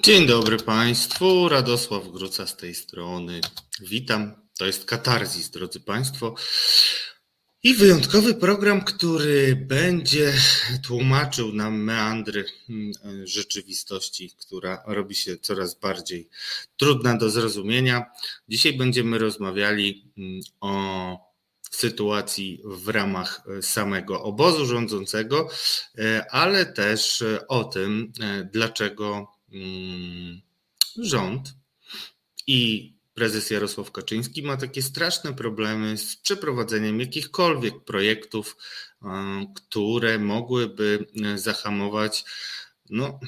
Dzień dobry Państwu, Radosław Gruca z tej strony. Witam. To jest Katarzis, drodzy Państwo. I wyjątkowy program, który będzie tłumaczył nam meandry mm, rzeczywistości, która robi się coraz bardziej trudna do zrozumienia. Dzisiaj będziemy rozmawiali mm, o sytuacji w ramach samego obozu rządzącego, e, ale też o tym, e, dlaczego rząd i prezes Jarosław Kaczyński ma takie straszne problemy z przeprowadzeniem jakichkolwiek projektów, e, które mogłyby e, zahamować no,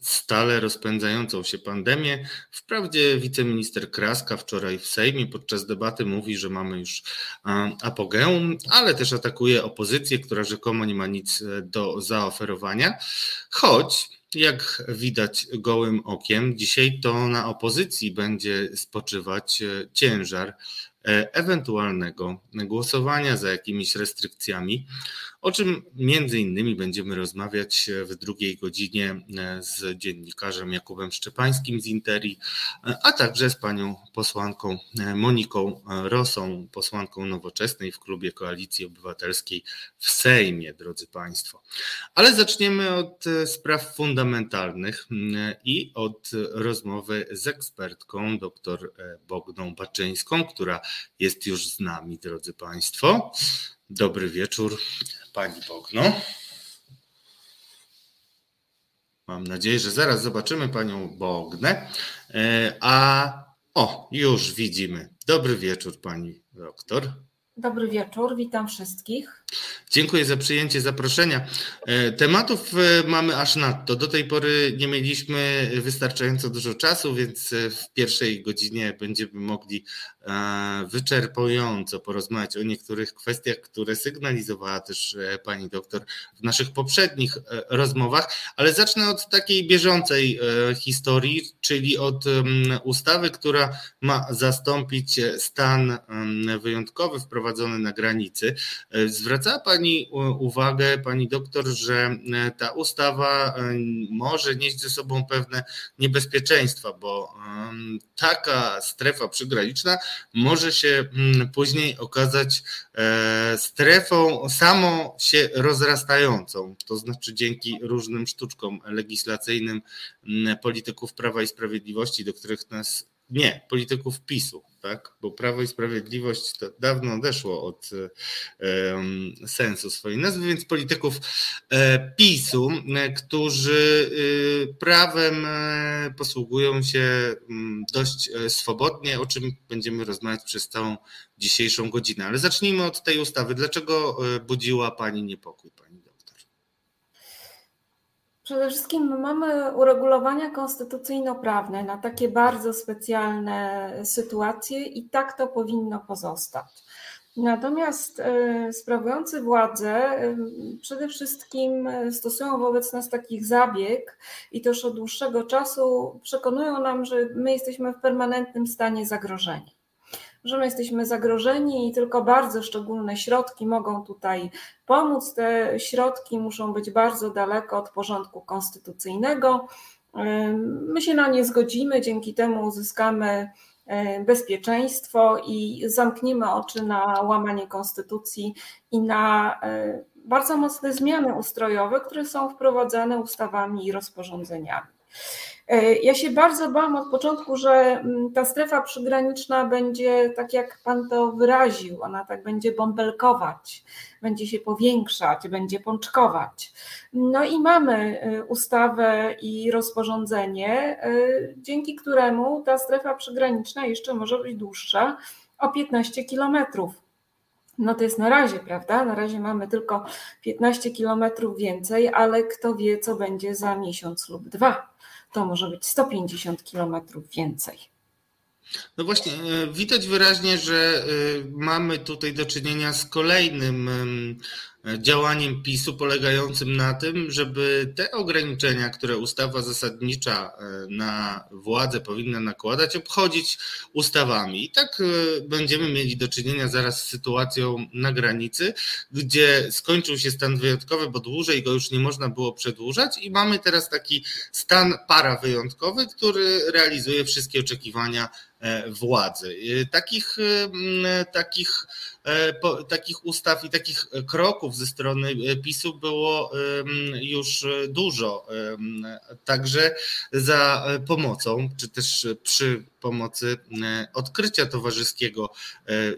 stale rozpędzającą się pandemię. Wprawdzie wiceminister Kraska wczoraj w Sejmie podczas debaty mówi, że mamy już e, apogeum, ale też atakuje opozycję, która rzekomo nie ma nic do zaoferowania. Choć jak widać gołym okiem, dzisiaj to na opozycji będzie spoczywać e, ciężar e, ewentualnego głosowania za jakimiś restrykcjami o czym między innymi będziemy rozmawiać w drugiej godzinie e, z dziennikarzem Jakubem Szczepańskim z Interi, e, a także z panią posłanką e, Moniką Rosą, posłanką nowoczesnej w klubie Koalicji Obywatelskiej w Sejmie, drodzy Państwo. Ale zaczniemy od spraw fundamentalnych i od rozmowy z ekspertką dr Bogną Baczyńską, która jest już z nami, drodzy Państwo. Dobry wieczór, pani Bogno. Mam nadzieję, że zaraz zobaczymy panią Bognę. E, a o, już widzimy. Dobry wieczór, pani doktor. Dobry wieczór, witam wszystkich. Dziękuję za przyjęcie zaproszenia. E, tematów e, mamy aż nadto. Do tej pory nie mieliśmy wystarczająco dużo czasu, więc w pierwszej godzinie będziemy mogli E, wyczerpująco porozmawiać o niektórych kwestiach, które sygnalizowała też e, pani doktor w naszych poprzednich e, rozmowach, ale zacznę od takiej bieżącej historii, czyli od ustawy, która ma zastąpić stan wyjątkowy wprowadzony na granicy. Zwracała pani uwagę, pani doktor, że ta ustawa może nieść ze sobą pewne niebezpieczeństwa, bo taka strefa przygraniczna może się mm, później okazać e, strefą samą się rozrastającą. To znaczy dzięki różnym sztuczkom legislacyjnym polityków Prawa i Sprawiedliwości, do których nas nie, polityków PiSu, tak? Bo Prawo i Sprawiedliwość dawno odeszło od e, sensu swojej nazwy, więc polityków e, PiSu, e, którzy e, prawem posługują się dość swobodnie, o czym będziemy rozmawiać przez całą dzisiejszą godzinę. Ale zacznijmy od tej ustawy. Dlaczego budziła Pani niepokój, Pani Przede wszystkim mamy uregulowania konstytucyjno-prawne na takie bardzo specjalne sytuacje i tak to powinno pozostać. Natomiast e, sprawujący władzę e, przede wszystkim stosują wobec nas takich zabieg i już od dłuższego czasu przekonują nam, że my jesteśmy w permanentnym stanie zagrożenia że my jesteśmy zagrożeni i tylko bardzo szczególne środki mogą tutaj pomóc. Te środki muszą być bardzo daleko od porządku konstytucyjnego. My się na nie zgodzimy, dzięki temu uzyskamy bezpieczeństwo i zamkniemy oczy na łamanie konstytucji i na bardzo mocne zmiany ustrojowe, które są wprowadzane ustawami i rozporządzeniami. E, ja się bardzo bałam od początku, że mm, ta strefa przygraniczna będzie, tak jak Pan to wyraził, ona tak będzie bąbelkować, będzie się powiększać, będzie pączkować. No i mamy e, ustawę i rozporządzenie, e, dzięki któremu ta strefa przygraniczna jeszcze może być dłuższa o 15 kilometrów. No to jest na razie, prawda? Na razie mamy tylko 15 kilometrów więcej, ale kto wie, co będzie za miesiąc lub dwa to może być 150 kilometrów więcej. No właśnie, e, widać wyraźnie, że e, mamy tutaj do czynienia z kolejnym działaniem PiSu polegającym na tym, żeby te ograniczenia, które ustawa zasadnicza na władzę powinna nakładać, obchodzić ustawami. I tak będziemy mieli do czynienia zaraz z sytuacją na granicy, gdzie skończył się stan wyjątkowy, bo dłużej go już nie można było przedłużać i mamy teraz taki stan parawyjątkowy, który realizuje wszystkie oczekiwania e, władzy. E, takich, e, takich, takich ustaw i takich kroków ze strony PiSu było już dużo. Także za pomocą, czy też przy pomocy odkrycia towarzyskiego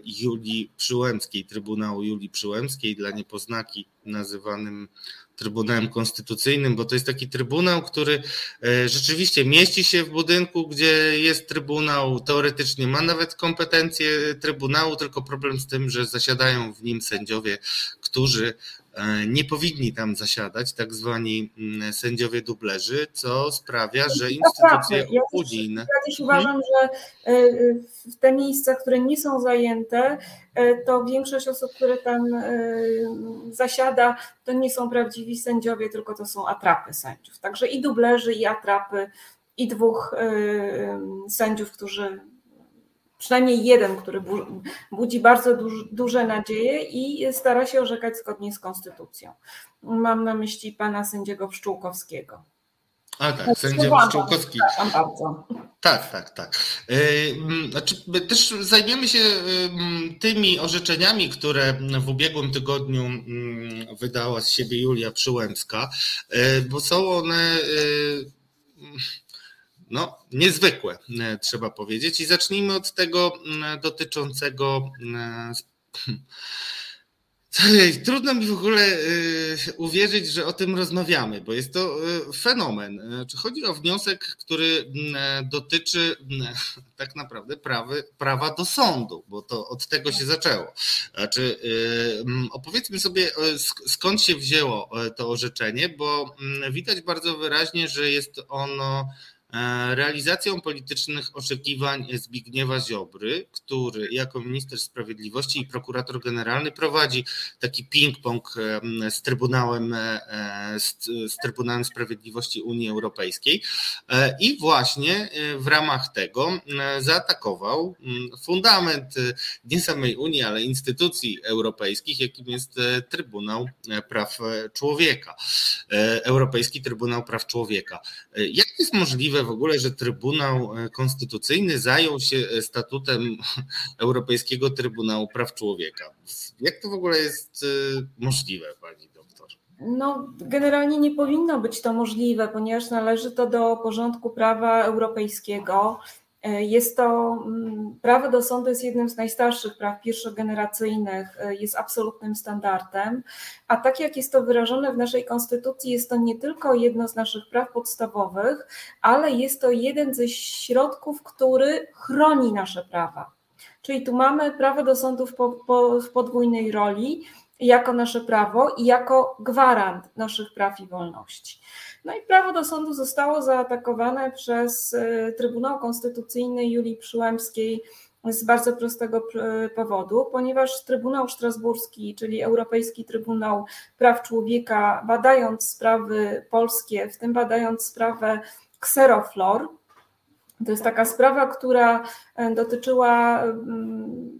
Julii Przyłębskiej, Trybunału Julii Przyłębskiej dla niepoznaki nazywanym Trybunałem Konstytucyjnym, bo to jest taki trybunał, który e, rzeczywiście mieści się w budynku, gdzie jest trybunał, teoretycznie ma nawet kompetencje trybunału, tylko problem z tym, że zasiadają w nim sędziowie, którzy nie powinni tam zasiadać, tak zwani mm, sędziowie dublerzy, co sprawia, że instytucje ja unijne. Ja też uważam, hmm? że e, w te miejsca, które nie są zajęte, e, to większość osób, które tam zasiada, to nie są prawdziwi sędziowie, tylko to są atrapy sędziów. Także i dublerzy, i atrapy, i dwóch sędziów, którzy przynajmniej jeden, który budzi bardzo duże nadzieje i stara się orzekać zgodnie z konstytucją. Mam na myśli pana sędziego Pszczółkowskiego. A tak, sędzia Pszczółkowski. Tak, tak, tak. Znaczy, też zajmiemy się tymi orzeczeniami, które w ubiegłym tygodniu wydała z siebie Julia Przyłębska, e, bo są one e, no, niezwykłe, e, trzeba powiedzieć. I zacznijmy od tego dotyczącego. Trudno mi w ogóle e, uwierzyć, że o tym rozmawiamy, bo jest to e, fenomen. Czy chodzi o wniosek, który dotyczy tak naprawdę prawy, prawa do sądu, bo to od tego się zaczęło. Znaczy, opowiedzmy sobie, skąd się wzięło to orzeczenie, bo widać bardzo wyraźnie, że jest ono E, realizacją politycznych oczekiwań Zbigniewa Ziobry, który jako minister sprawiedliwości i prokurator generalny prowadzi taki ping-pong e, z Trybunałem, e, z, z Trybunałem Sprawiedliwości Unii Europejskiej i właśnie w ramach tego zaatakował fundament nie samej Unii, ale instytucji europejskich, jakim jest Trybunał Praw Człowieka, Europejski Trybunał Praw Człowieka. Jak jest możliwe, możliwe w ogóle, że Trybunał e, Konstytucyjny zajął się e, statutem Europejskiego Trybunału Praw Człowieka? Jak to w ogóle jest e, możliwe, pani doktor? No, generalnie nie powinno być to możliwe, ponieważ należy to do porządku prawa europejskiego. E, jest to mm, prawo do sądu jest jednym z najstarszych praw pierwszogeneracyjnych, e, jest absolutnym standardem, a tak jak jest to wyrażone w naszej konstytucji, jest to nie tylko jedno z naszych praw podstawowych, ale jest to jeden ze środków, który chroni nasze prawa. Czyli tu mamy prawo do sądu w, po, po, w podwójnej roli, jako nasze prawo i jako gwarant naszych praw i wolności. No i prawo do sądu zostało zaatakowane przez y, Trybunał Konstytucyjny Julii Przyłębskiej z bardzo prostego powodu, ponieważ Trybunał Strasburski, czyli Europejski Trybunał Praw Człowieka, badając sprawy polskie, w tym badając sprawę Xeroflor, to jest taka sprawa, która e, dotyczyła mm,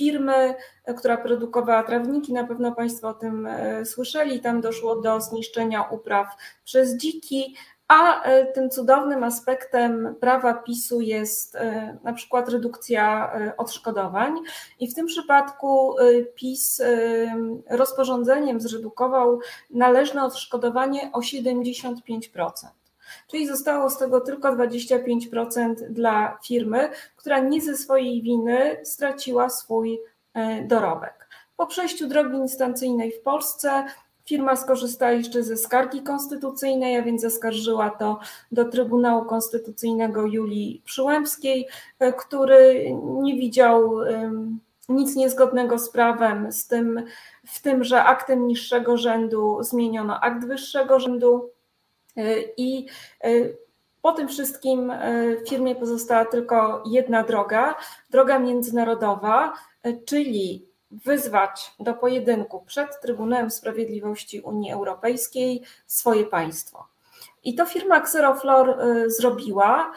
firmy, która produkowała trawniki, na pewno Państwo o tym e, słyszeli. Tam doszło do zniszczenia upraw przez dziki, a e, tym cudownym aspektem prawa PiSu jest e, na przykład redukcja odszkodowań. I w tym przypadku PiS rozporządzeniem zredukował należne odszkodowanie o 75%. Czyli zostało z tego tylko 25% dla firmy, która nie ze swojej winy straciła swój e, dorobek. Po przejściu drogi instancyjnej w Polsce firma skorzystała jeszcze ze skargi konstytucyjnej, a więc zaskarżyła to do Trybunału Konstytucyjnego Julii Przyłębskiej, e, który nie widział nic niezgodnego z prawem, z tym, w tym, że aktem niższego rzędu zmieniono akt wyższego rzędu I e, po tym wszystkim e, firmie pozostała tylko jedna droga, droga międzynarodowa, czyli wyzwać do pojedynku przed Trybunałem Sprawiedliwości Unii Europejskiej swoje państwo. I to firma Xeroflor zrobiła.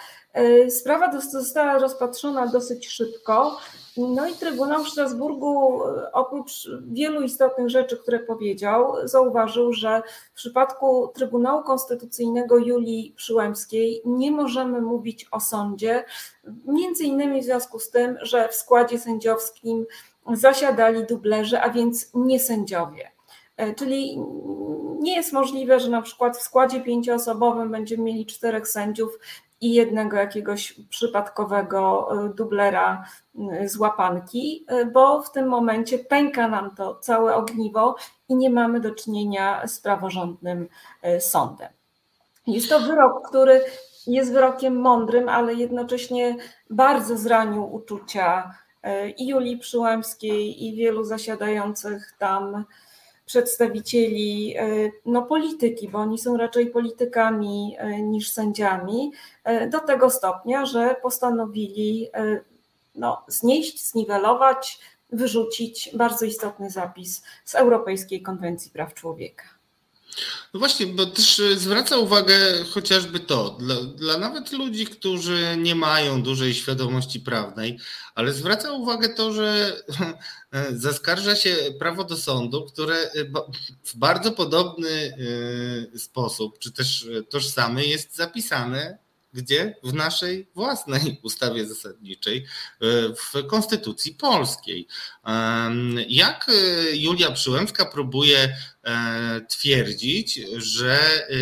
Sprawa została rozpatrzona dosyć szybko. No i Trybunał w Strasburgu, oprócz wielu istotnych rzeczy, które powiedział, zauważył, że w przypadku Trybunału Konstytucyjnego Julii Przyłębskiej nie możemy mówić o sądzie, między innymi w związku z tym, że w składzie sędziowskim zasiadali dublerzy, a więc nie sędziowie. E, czyli nie jest możliwe, że na przykład w składzie pięcioosobowym będziemy mieli czterech sędziów i jednego jakiegoś przypadkowego e, dublera z łapanki, e, bo w tym momencie pęka nam to całe ogniwo i nie mamy do czynienia z praworządnym sądem. Jest to wyrok, który jest wyrokiem mądrym, ale jednocześnie bardzo zranił uczucia i Julii Przyłębskiej, i wielu zasiadających tam przedstawicieli e, no, polityki, bo oni są raczej politykami e, niż sędziami, e, do tego stopnia, że postanowili no, znieść, zniwelować, wyrzucić bardzo istotny zapis z Europejskiej Konwencji Praw Człowieka. No właśnie, bo też e, zwraca uwagę chociażby to, dla, dla, nawet ludzi, którzy nie mają dużej świadomości prawnej, ale zwraca uwagę to, że e, zaskarża się prawo do sądu, które e, w bardzo podobny sposób, czy też tożsamy jest zapisane gdzie? W naszej własnej ustawie zasadniczej, w Konstytucji Polskiej. Jak Julia Przyłębska próbuje twierdzić, że e,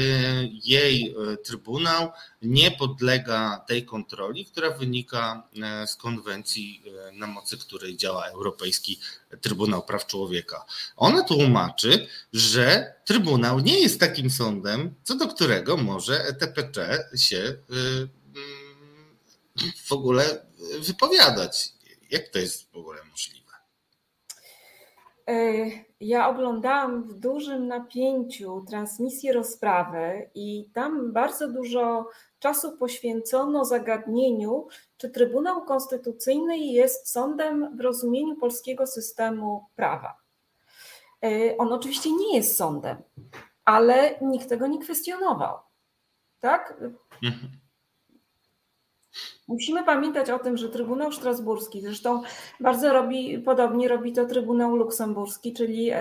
jej e, trybunał nie podlega tej kontroli, która wynika z konwencji, na mocy której działa Europejski Trybunał Praw Człowieka. Ona tłumaczy, że Trybunał nie jest takim sądem, co do którego może ETPC się mm, w ogóle wypowiadać. Jak to jest w ogóle możliwe? Ja oglądałam w dużym napięciu transmisję rozprawy i tam bardzo dużo czasu poświęcono zagadnieniu, czy Trybunał Konstytucyjny jest sądem w rozumieniu polskiego systemu prawa. E, on oczywiście nie jest sądem, ale nikt tego nie kwestionował. Tak? Mhm. Musimy pamiętać o tym, że Trybunał Strasburski, zresztą bardzo robi, podobnie robi to Trybunał Luksemburski, czyli e,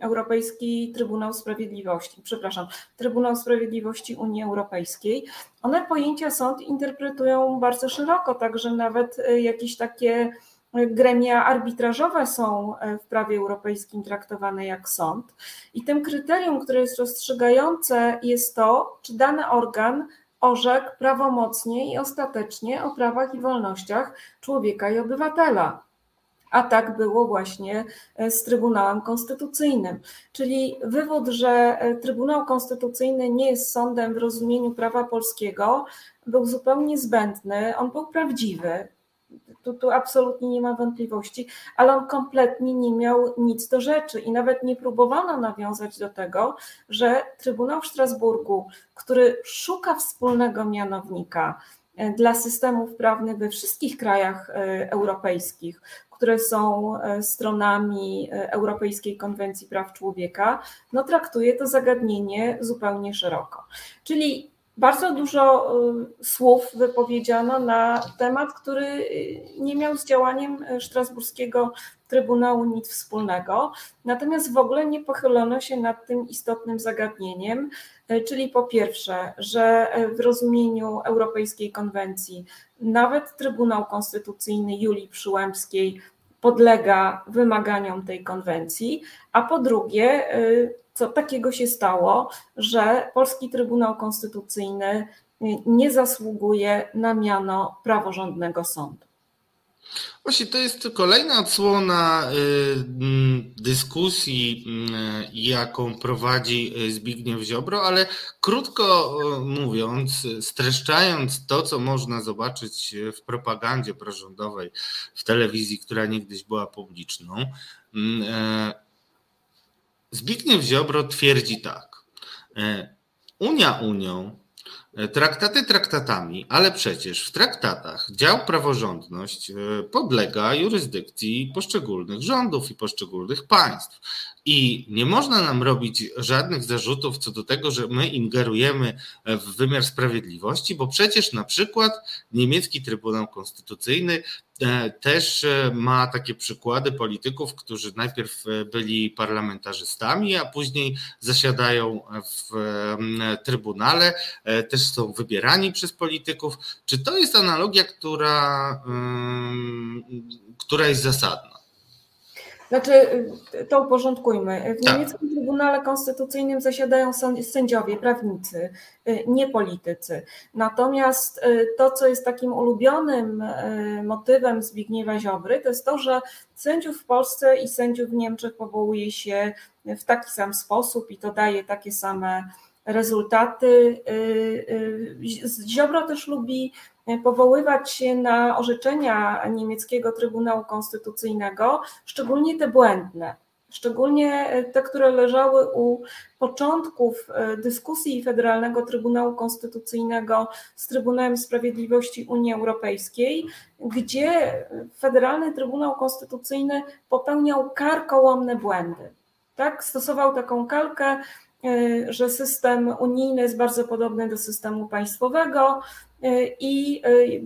Europejski Trybunał Sprawiedliwości, przepraszam, Trybunał Sprawiedliwości Unii Europejskiej. One pojęcia sąd interpretują bardzo szeroko, także nawet e, jakieś takie gremia arbitrażowe są e, w prawie europejskim traktowane jak sąd. I tym kryterium, które jest rozstrzygające, jest to, czy dany organ orzekł prawomocnie i ostatecznie o prawach i wolnościach człowieka i obywatela. A tak było właśnie e, z Trybunałem Konstytucyjnym. Czyli wywód, że e, Trybunał Konstytucyjny nie jest sądem w rozumieniu prawa polskiego, był zupełnie zbędny, on był prawdziwy tu, tu absolutnie nie ma wątpliwości, ale on kompletnie nie miał nic do rzeczy i nawet nie próbowano nawiązać do tego, że Trybunał w Strasburgu, który szuka wspólnego mianownika e, dla systemów prawnych we wszystkich krajach e, europejskich, które są e, stronami Europejskiej Konwencji Praw Człowieka, no traktuje to zagadnienie zupełnie szeroko. Czyli bardzo dużo y, słów wypowiedziano na temat, który y, nie miał z działaniem y, Strasburskiego Trybunału nic wspólnego. Natomiast w ogóle nie pochylono się nad tym istotnym zagadnieniem, czyli po pierwsze, że w rozumieniu Europejskiej Konwencji nawet Trybunał Konstytucyjny Julii Przyłębskiej podlega wymaganiom tej konwencji, a po drugie, co takiego się stało, że Polski Trybunał Konstytucyjny nie zasługuje na miano praworządnego sądu. Właśnie to jest kolejna odsłona y, dyskusji, y, jaką prowadzi Zbigniew Ziobro, ale krótko y, mówiąc, streszczając to, co można zobaczyć w propagandzie prorządowej w telewizji, która niegdyś była publiczną, Zbigniew Ziobro twierdzi tak. E, Unia Unią, E, traktaty traktatami, ale przecież w traktatach dział praworządność e, podlega jurysdykcji poszczególnych rządów i poszczególnych państw. I nie można nam robić żadnych zarzutów co do tego, że my ingerujemy w wymiar sprawiedliwości, bo przecież na przykład niemiecki Trybunał Konstytucyjny e, też ma takie przykłady polityków, którzy najpierw byli parlamentarzystami, a później zasiadają w Trybunale, też są wybierani przez polityków. Czy to jest analogia, która, która jest zasadna? Znaczy, to uporządkujmy. W tak. niemieckim Trybunale Konstytucyjnym zasiadają sędziowie, prawnicy, y, nie politycy. Natomiast y, to, co jest takim ulubionym y, motywem Zbigniewa Ziobry, to jest to, że sędziów w Polsce i sędziów w Niemczech powołuje się w taki sam sposób i to daje takie same rezultaty. Ziobro też lubi powoływać się na orzeczenia niemieckiego Trybunału Konstytucyjnego, szczególnie te błędne, szczególnie te, które leżały u początków dyskusji Federalnego Trybunału Konstytucyjnego z Trybunałem Sprawiedliwości Unii Europejskiej, gdzie Federalny Trybunał Konstytucyjny popełniał karkołomne błędy. Tak, stosował taką kalkę, że system unijny jest bardzo podobny do systemu państwowego, i y,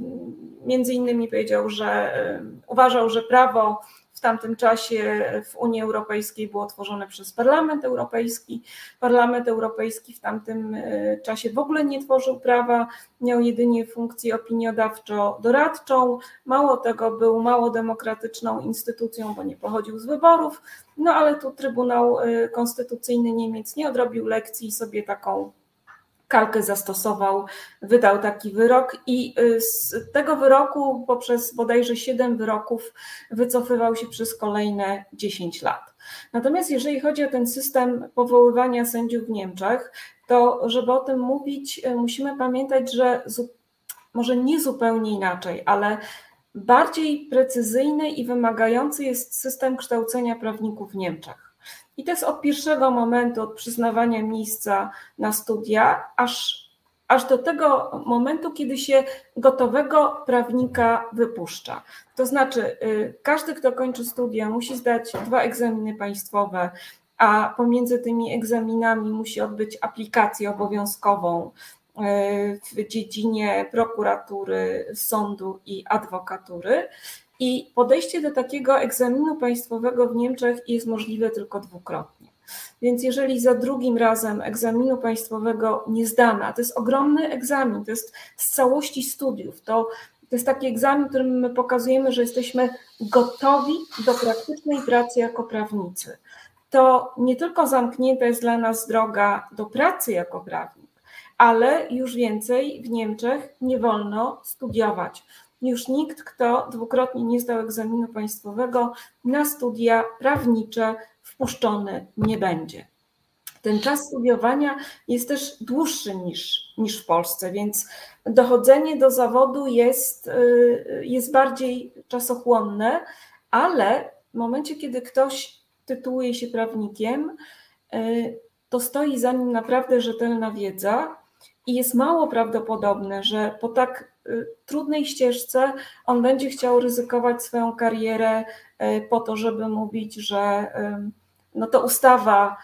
między innymi powiedział, że y, uważał, że prawo w tamtym czasie w Unii Europejskiej było tworzone przez Parlament Europejski. Parlament Europejski w tamtym y, czasie w ogóle nie tworzył prawa, miał jedynie funkcję opiniodawczo-doradczą. Mało tego, był mało demokratyczną instytucją, bo nie pochodził z wyborów. No ale tu Trybunał Konstytucyjny Niemiec nie odrobił lekcji i sobie taką kalkę zastosował, wydał taki wyrok i y, z tego wyroku poprzez bodajże 7 wyroków wycofywał się przez kolejne 10 lat. Natomiast jeżeli chodzi o ten system powoływania sędziów w Niemczech, to żeby o tym mówić, y, musimy pamiętać, że może nie zupełnie inaczej, ale bardziej precyzyjny i wymagający jest system kształcenia prawników w Niemczech. I to jest od pierwszego momentu, od przyznawania miejsca na studia, aż, aż do tego momentu, kiedy się gotowego prawnika wypuszcza. To znaczy, y, każdy, kto kończy studia, musi zdać dwa egzaminy państwowe, a pomiędzy tymi egzaminami musi odbyć aplikację obowiązkową y, w dziedzinie prokuratury, sądu i adwokatury. I podejście do takiego egzaminu państwowego w Niemczech jest możliwe tylko dwukrotnie. Więc jeżeli za drugim razem egzaminu państwowego nie zdana, to jest ogromny egzamin, to jest z całości studiów, to, to jest taki egzamin, którym my pokazujemy, że jesteśmy gotowi do praktycznej pracy jako prawnicy. To nie tylko zamknięta jest dla nas droga do pracy jako prawnik, ale już więcej w Niemczech nie wolno studiować już nikt, kto dwukrotnie nie zdał egzaminu państwowego, na studia prawnicze wpuszczony nie będzie. Ten czas studiowania jest też dłuższy niż, niż w Polsce, więc dochodzenie do zawodu jest, y, jest bardziej czasochłonne, ale w momencie, kiedy ktoś tytułuje się prawnikiem, y, to stoi za nim naprawdę rzetelna wiedza i jest mało prawdopodobne, że po tak trudnej ścieżce on będzie chciał ryzykować swoją karierę y, po to, żeby mówić, że y, no to ustawa,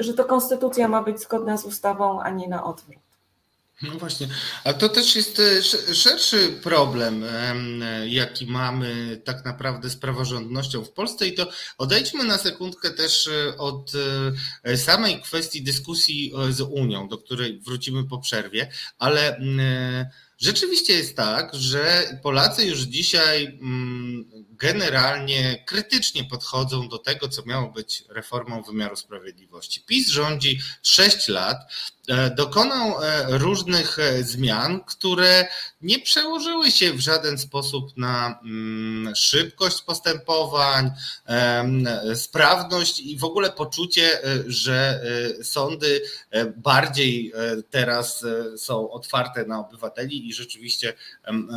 że to konstytucja ma być zgodna z ustawą, a nie na odwrót. No właśnie, a to też jest e, szerszy problem, jaki mamy tak naprawdę z praworządnością w Polsce i to odejdźmy na sekundkę też e, od e, samej kwestii dyskusji z Unią, do której wrócimy po przerwie, ale rzeczywiście jest tak, że Polacy już dzisiaj mm, generalnie krytycznie podchodzą do tego, co miało być reformą wymiaru sprawiedliwości. PiS rządzi 6 lat, E, dokonał e, różnych e, zmian, które nie przełożyły się w żaden sposób na mm, szybkość postępowań, sprawność i w ogóle poczucie, że sądy bardziej teraz są otwarte na obywateli i rzeczywiście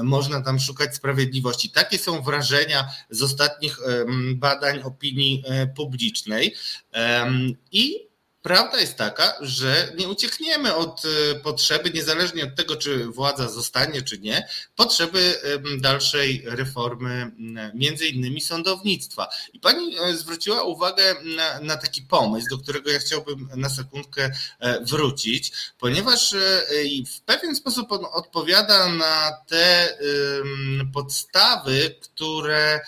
można tam szukać sprawiedliwości. Takie są wrażenia z ostatnich badań opinii publicznej. I prawda jest taka, że nie uciekniemy od e, potrzeby, niezależnie od tego, czy władza zostanie, czy nie, potrzeby dalszej reformy, między innymi sądownictwa. I pani e, zwróciła uwagę na, na taki pomysł, do którego ja chciałbym na sekundkę e, wrócić, ponieważ w pewien sposób on odpowiada na te podstawy, które,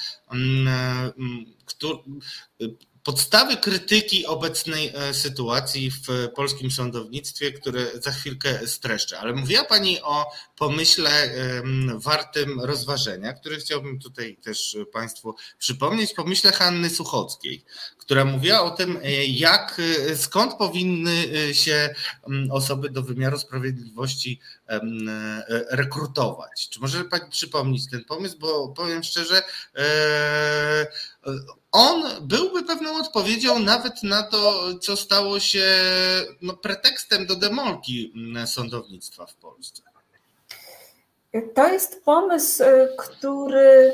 które podstawy krytyki obecnej e, sytuacji w polskim sądownictwie, które za chwilkę streszczę. Ale mówiła Pani o pomyśle wartym rozważenia, który chciałbym tutaj też Państwu przypomnieć, pomyśle Hanny Suchockiej, która mówiła o tym, e, jak, e, skąd powinny się osoby do wymiaru sprawiedliwości rekrutować. Czy może Pani przypomnieć ten pomysł, bo powiem szczerze, on byłby pewną odpowiedzią nawet na to, co stało się no, pretekstem do demolki mm, sądownictwa w Polsce. To jest pomysł, y, który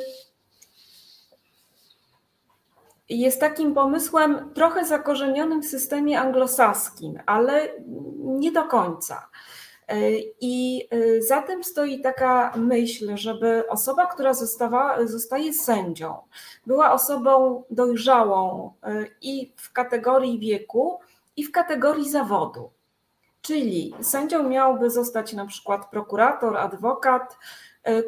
jest takim pomysłem trochę zakorzenionym w systemie anglosaskim, ale nie do końca. I y, za tym stoi taka myśl, żeby osoba, która została, zostaje sędzią, była osobą dojrzałą y, i w kategorii wieku, i w kategorii zawodu. Czyli sędzią miałby zostać na przykład prokurator, adwokat,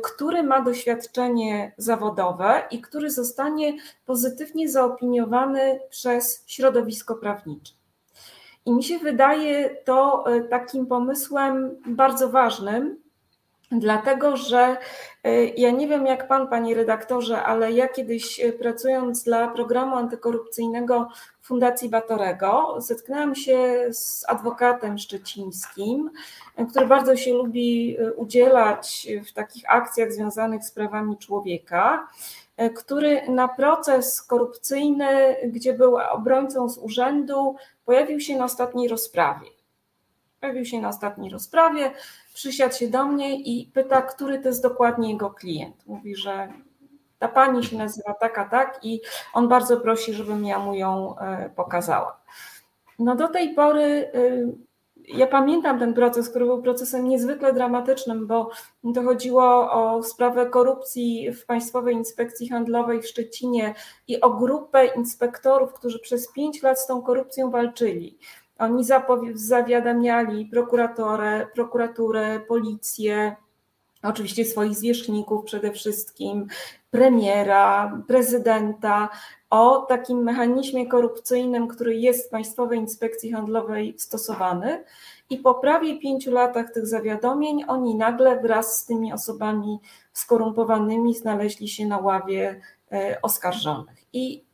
który ma doświadczenie zawodowe i który zostanie pozytywnie zaopiniowany przez środowisko prawnicze. I mi się wydaje to e, takim pomysłem bardzo ważnym, dlatego że e, ja nie wiem jak pan, panie redaktorze, ale ja kiedyś e, pracując dla programu antykorupcyjnego Fundacji Batorego, zetknęłam się z adwokatem szczecińskim, który bardzo się lubi udzielać w takich akcjach związanych z prawami człowieka który na proces korupcyjny, gdzie był obrońcą z urzędu, pojawił się na ostatniej rozprawie. Pojawił się na ostatniej rozprawie, przysiadł się do mnie i pyta, który to jest dokładnie jego klient. Mówi, że ta pani się nazywa taka, tak, i on bardzo prosi, żebym ja mu ją e, pokazała. No do tej pory y, ja pamiętam ten proces, który był procesem niezwykle dramatycznym, bo to chodziło o sprawę korupcji w Państwowej Inspekcji Handlowej w Szczecinie i o grupę inspektorów, którzy przez pięć lat z tą korupcją walczyli. Oni zawiadamiali prokuratorę, prokuraturę, policję, oczywiście swoich zwierzchników przede wszystkim, premiera, prezydenta o takim mechanizmie korupcyjnym, który jest w Państwowej Inspekcji Handlowej stosowany. I po prawie pięciu latach tych zawiadomień oni nagle wraz z tymi osobami skorumpowanymi znaleźli się na ławie e, oskarżonych. I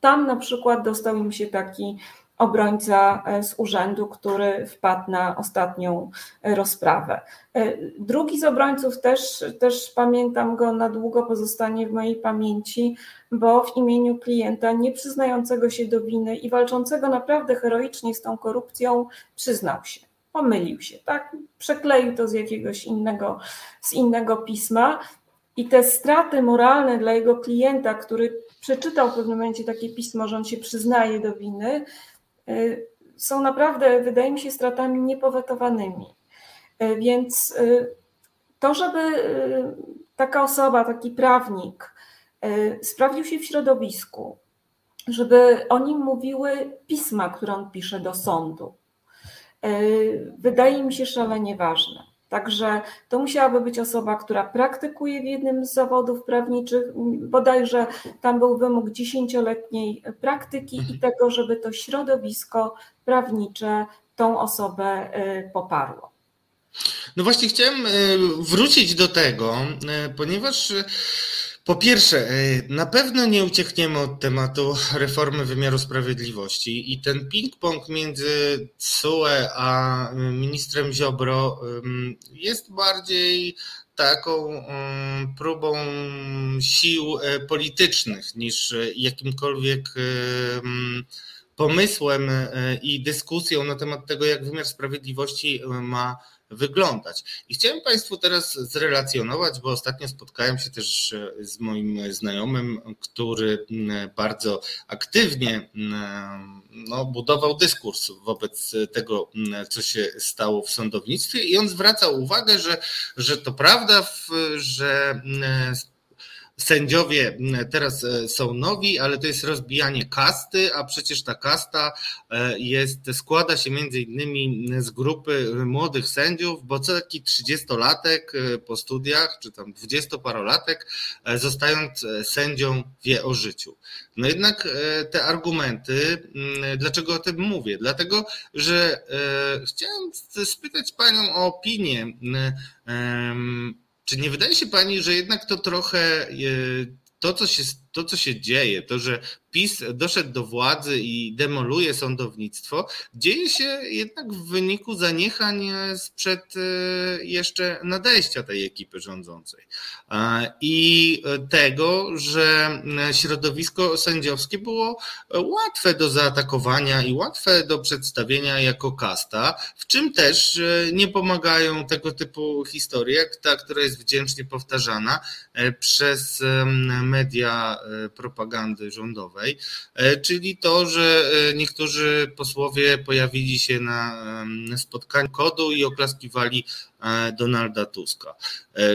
tam na przykład dostał im się taki obrońca e, z urzędu, który wpadł na ostatnią e, rozprawę. E, drugi z obrońców też, też pamiętam go na długo, pozostanie w mojej pamięci, bo w imieniu klienta nie przyznającego się do winy i walczącego naprawdę heroicznie z tą korupcją przyznał się. Pomylił się, tak? Przekleił to z jakiegoś innego, z innego pisma. I te straty moralne dla jego klienta, który przeczytał w pewnym momencie takie pismo, że on się przyznaje do winy, są naprawdę, wydaje mi się, stratami niepowetowanymi. Y, więc y, to, żeby taka osoba, taki prawnik sprawdził się w środowisku, żeby o nim mówiły pisma, które on pisze do sądu, wydaje mi się szalenie ważne. Także to musiałaby być osoba, która praktykuje w jednym z zawodów prawniczych, bodajże tam był wymóg dziesięcioletniej praktyki i mhm. tego, żeby to środowisko prawnicze tą osobę y, poparło. No właśnie chciałem y, wrócić do tego, y, ponieważ po pierwsze, e, na pewno nie uciekniemy od tematu reformy wymiaru sprawiedliwości i ten ping-pong między CUE a ministrem Ziobro jest bardziej taką próbą sił e, politycznych niż jakimkolwiek pomysłem i dyskusją na temat tego, jak wymiar sprawiedliwości ma wyglądać. I chciałem Państwu teraz zrelacjonować, bo ostatnio spotkałem się też z moim znajomym, który bardzo aktywnie no, budował dyskurs wobec tego, co się stało w sądownictwie, i on zwracał uwagę, że, że to prawda, że sędziowie teraz e, są nowi, ale to jest rozbijanie kasty, a przecież ta kasta e, jest, składa się między innymi z grupy młodych sędziów, bo co taki 30-latek e, po studiach, czy tam 20-parolatek, zostając sędzią wie o życiu. No jednak te argumenty, dlaczego o tym mówię? Dlatego, że chciałem spytać Panią o opinię czy nie wydaje się pani, że jednak to trochę e, to, co się, to, co się dzieje, to, że PiS doszedł do władzy i demoluje sądownictwo, dzieje się jednak w wyniku zaniechań sprzed e, jeszcze nadejścia tej ekipy rządzącej. I tego, że środowisko sędziowskie było łatwe do zaatakowania i łatwe do przedstawienia jako kasta, w czym też e, nie pomagają tego typu historie, jak ta, która jest wdzięcznie powtarzana e, przez media propagandy rządowej E, czyli to, że e, niektórzy posłowie pojawili się na spotkaniu kodu i oklaskiwali e, Donalda Tuska.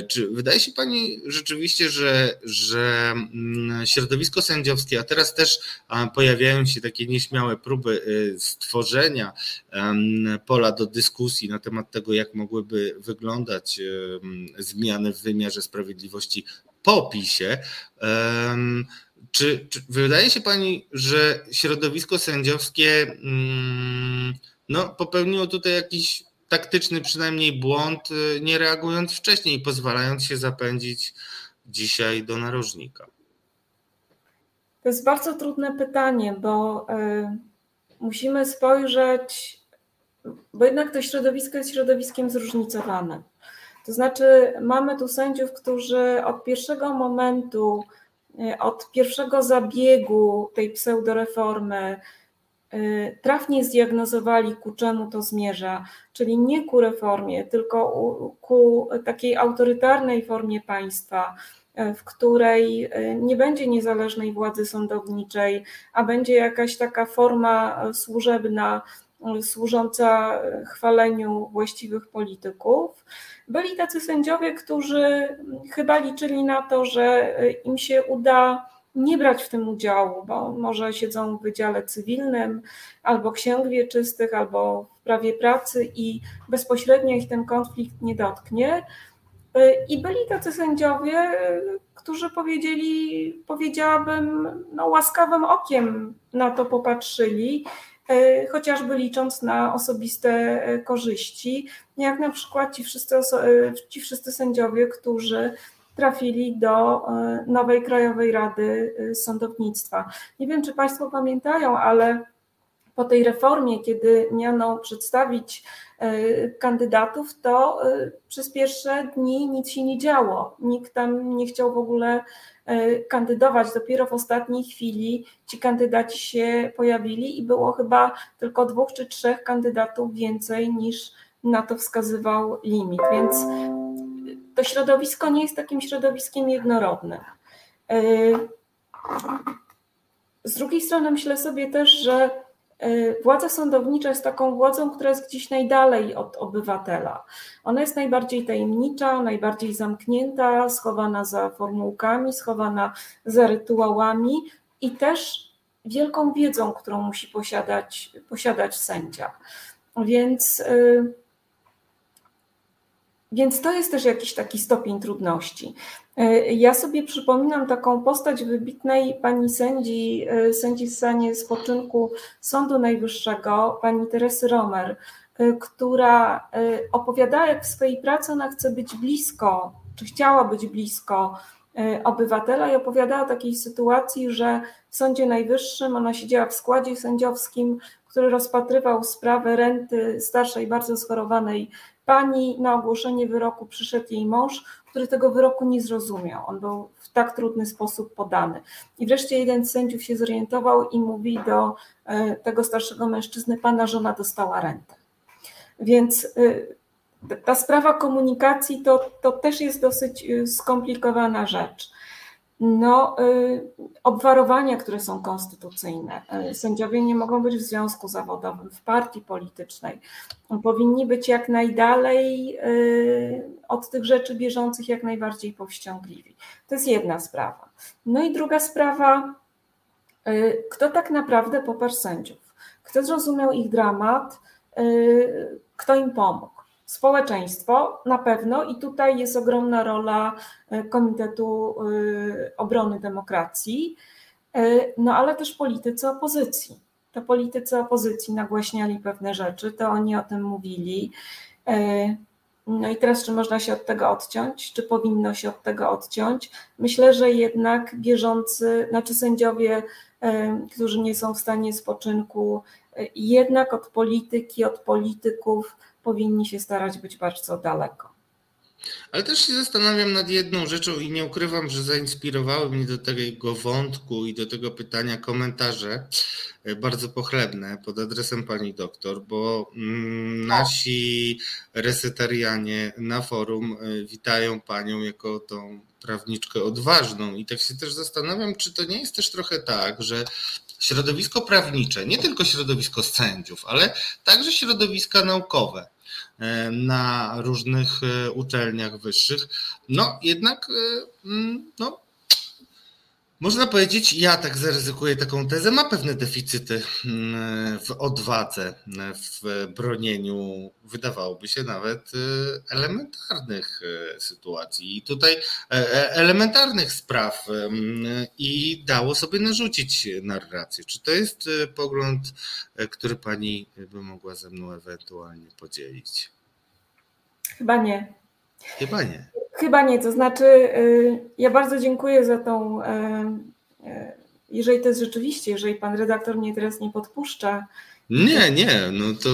Czy wydaje się Pani rzeczywiście, że, że mm, środowisko sędziowskie, a teraz też pojawiają się takie nieśmiałe próby stworzenia pola do dyskusji na temat tego, jak mogłyby wyglądać zmiany w wymiarze sprawiedliwości po PiSie, czy, czy, wydaje się pani, że środowisko sędziowskie mm, no, popełniło tutaj jakiś taktyczny przynajmniej błąd, y, nie reagując wcześniej, pozwalając się zapędzić dzisiaj do narożnika? To jest bardzo trudne pytanie, bo y, musimy spojrzeć, bo jednak to środowisko jest środowiskiem zróżnicowanym. To znaczy, mamy tu sędziów, którzy od pierwszego momentu Y, od pierwszego zabiegu tej pseudoreformy y, trafnie zdiagnozowali, ku czemu to zmierza, czyli nie ku reformie, tylko ku takiej autorytarnej formie państwa, y, w której nie będzie niezależnej władzy sądowniczej, a będzie jakaś taka forma służebna, służąca chwaleniu właściwych polityków. Byli tacy sędziowie, którzy chyba liczyli na to, że im się uda nie brać w tym udziału, bo może siedzą w wydziale cywilnym, albo księg wieczystych, albo w prawie pracy i bezpośrednio ich ten konflikt nie dotknie. I byli tacy sędziowie, którzy powiedzieli, powiedziałabym, no, łaskawym okiem na to popatrzyli E, chociażby licząc na osobiste e, korzyści, jak na przykład ci wszyscy, e, ci wszyscy sędziowie, którzy trafili do nowej Krajowej Rady Sądownictwa. Nie wiem, czy Państwo pamiętają, ale po tej reformie, kiedy miano przedstawić kandydatów, to przez pierwsze dni nic się nie działo. Nikt tam nie chciał w ogóle E, kandydować. Dopiero w ostatniej chwili ci kandydaci się pojawili i było chyba tylko dwóch czy trzech kandydatów więcej niż na to wskazywał limit. Więc to środowisko nie jest takim środowiskiem jednorodnym. E, z drugiej strony myślę sobie też, że E, władza sądownicza jest taką władzą, która jest gdzieś najdalej od obywatela. Ona jest najbardziej tajemnicza, najbardziej zamknięta, schowana za formułkami, schowana za rytuałami i też wielką wiedzą, którą musi posiadać, posiadać sędzia. Więc, e, więc to jest też jakiś taki stopień trudności. E, ja sobie przypominam taką postać wybitnej pani sędzi, e, sędzi w stanie spoczynku Sądu Najwyższego, pani Teresy Romer, e, która opowiadała, jak w swojej pracy ona chce być blisko, czy chciała być blisko obywatela i opowiadała o takiej sytuacji, że w Sądzie Najwyższym ona siedziała w składzie sędziowskim, który rozpatrywał sprawę renty starszej, bardzo schorowanej pani na ogłoszenie wyroku przyszedł jej mąż, który tego wyroku nie zrozumiał. On był w tak trudny sposób podany. I wreszcie jeden z sędziów się zorientował i mówi do e, tego starszego mężczyzny: Pana żona dostała rentę. Więc e, ta sprawa komunikacji to, to też jest dosyć e, skomplikowana rzecz no, y, obwarowania, które są konstytucyjne. Y, sędziowie nie mogą być w związku zawodowym, w partii politycznej. Powinni być jak najdalej y, od tych rzeczy bieżących, jak najbardziej powściągliwi. To jest jedna sprawa. No i druga sprawa, kto tak naprawdę poparł sędziów? Kto zrozumiał ich dramat? Kto im pomógł? Społeczeństwo na pewno i tutaj jest ogromna rola e, Komitetu e, Obrony Demokracji, e, no ale też politycy opozycji. To politycy opozycji nagłaśniali pewne rzeczy, to oni o tym mówili. No i teraz, czy można się od tego odciąć, czy powinno się od tego odciąć? Myślę, że jednak bieżący, znaczy sędziowie, którzy nie są w stanie spoczynku, jednak od polityki, od polityków powinni się starać być bardzo daleko. Ale też się zastanawiam nad jedną rzeczą i nie ukrywam, że zainspirowały mnie do tego wątku i do tego pytania komentarze e, bardzo pochlebne pod adresem pani doktor, bo mm, nasi resetarianie na forum e, witają panią jako tą prawniczkę odważną i tak się też zastanawiam, czy to nie jest też trochę tak, że środowisko prawnicze, nie tylko środowisko sędziów, ale także środowiska naukowe, na różnych e, uczelniach wyższych. No jednak e, mm, no, można powiedzieć, ja tak zaryzykuję taką tezę, ma pewne deficyty mm, w odwadze, w bronieniu, wydawałoby się nawet elementarnych sytuacji. I tutaj elementarnych spraw i dało sobie narzucić narrację. Czy to jest pogląd, który pani by mogła ze mną ewentualnie podzielić? Chyba nie. Chyba nie. Chyba nie, to znaczy y, ja bardzo dziękuję za tą, y, y, jeżeli to jest rzeczywiście, jeżeli pan redaktor mnie teraz nie podpuszcza. Nie, nie, no to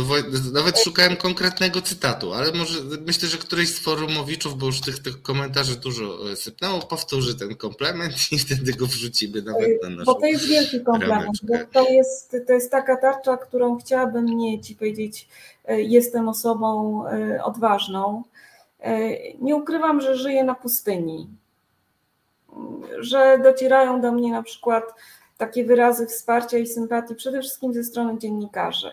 nawet szukałem konkretnego cytatu, ale może myślę, że któryś z forumowiczów, bo już tych, tych komentarzy dużo sypnęło, powtórzy ten komplement i wtedy go wrzucimy nawet na naszą Bo to jest wielki komplement, bo to jest, to jest taka tarcza, którą chciałabym mieć i powiedzieć, jestem osobą odważną, E, nie ukrywam, że żyję na pustyni, że docierają do mnie na przykład takie wyrazy wsparcia i sympatii, przede wszystkim ze strony dziennikarzy.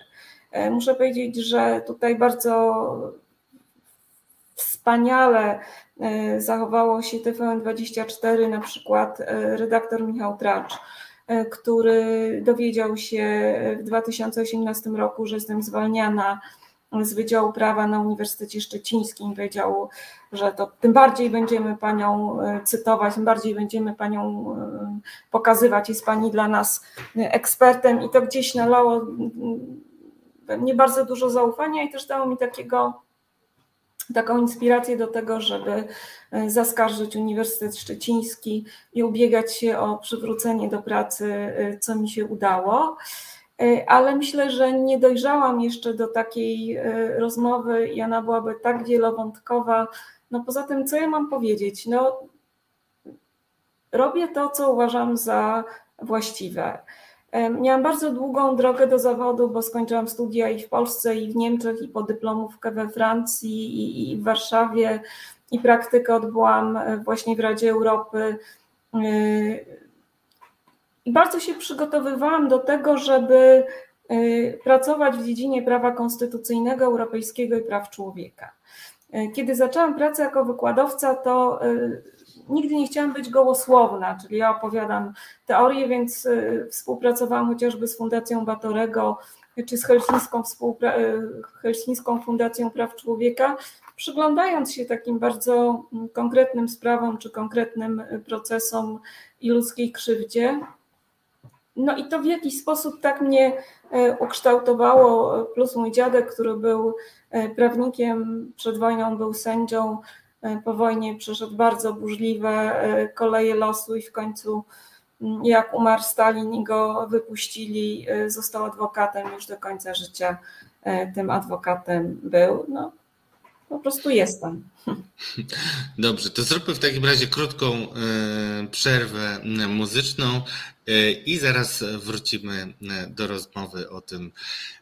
E, muszę powiedzieć, że tutaj bardzo wspaniale e, zachowało się TVN24, na przykład redaktor Michał Tracz, który dowiedział się w 2018 roku, że jestem zwalniana z Wydziału Prawa na Uniwersytecie Szczecińskim powiedział, że to tym bardziej będziemy Panią e, cytować, tym bardziej będziemy Panią e, pokazywać, jest Pani dla nas ekspertem i to gdzieś nalało we mnie bardzo dużo zaufania i też dało mi takiego, taką inspirację do tego, żeby e, zaskarżyć Uniwersytet Szczeciński i ubiegać się o przywrócenie do pracy, co mi się udało. E, ale myślę, że nie dojrzałam jeszcze do takiej e, rozmowy i ona byłaby tak wielowątkowa. No poza tym, co ja mam powiedzieć? No, robię to, co uważam za właściwe. E, miałam bardzo długą drogę do zawodu, bo skończyłam studia i w Polsce, i w Niemczech, i podyplomówkę we Francji, i, i w Warszawie, i praktykę odbyłam właśnie w Radzie Europy bardzo się przygotowywałam do tego, żeby y, pracować w dziedzinie prawa konstytucyjnego, europejskiego i praw człowieka. Y, kiedy zaczęłam pracę jako wykładowca, to y, nigdy nie chciałam być gołosłowna, czyli ja opowiadam teorię, więc współpracowałam chociażby z Fundacją Batorego czy z Helsińską, Helsińską Fundacją Praw Człowieka, przyglądając się takim bardzo mm, konkretnym sprawom czy konkretnym procesom i ludzkiej krzywdzie. No i to w jakiś sposób tak mnie e, ukształtowało, plus mój dziadek, który był e, prawnikiem, przed wojną był sędzią, e, po wojnie przeszedł bardzo burzliwe koleje losu i w końcu mm, jak umarł Stalin i go wypuścili, został adwokatem już do końca życia tym adwokatem był. No, po prostu jestem. Dobrze, to zróbmy w takim razie krótką przerwę muzyczną i zaraz wrócimy e, do rozmowy o tym,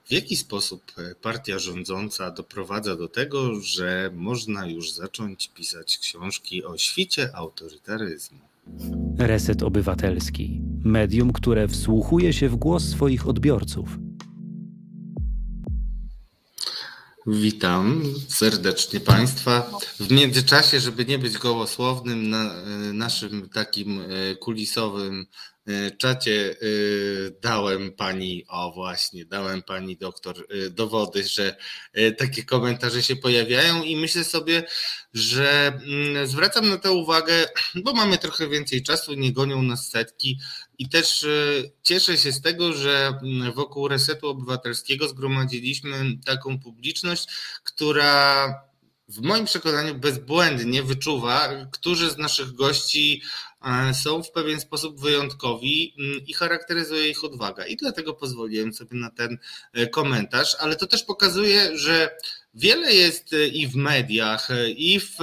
w jaki sposób partia rządząca doprowadza do tego, że można już zacząć pisać książki o świcie autorytaryzmu. Reset Obywatelski. Medium, które wsłuchuje się w głos swoich odbiorców Witam serdecznie Państwa. W międzyczasie, żeby nie być gołosłownym, na naszym takim e, kulisowym E, czacie e, dałem pani, o właśnie, dałem pani doktor e, dowody, że takie komentarze się pojawiają i myślę sobie, że mm, zwracam na to uwagę, bo mamy trochę więcej czasu, nie gonią nas setki i też cieszę się z tego, że wokół resetu obywatelskiego zgromadziliśmy taką publiczność, która w moim przekonaniu bezbłędnie wyczuwa, którzy z naszych gości E, są w pewien sposób wyjątkowi i charakteryzuje ich odwaga. I dlatego pozwoliłem sobie na ten e, komentarz, ale to też pokazuje, że wiele jest e, i w mediach, i w,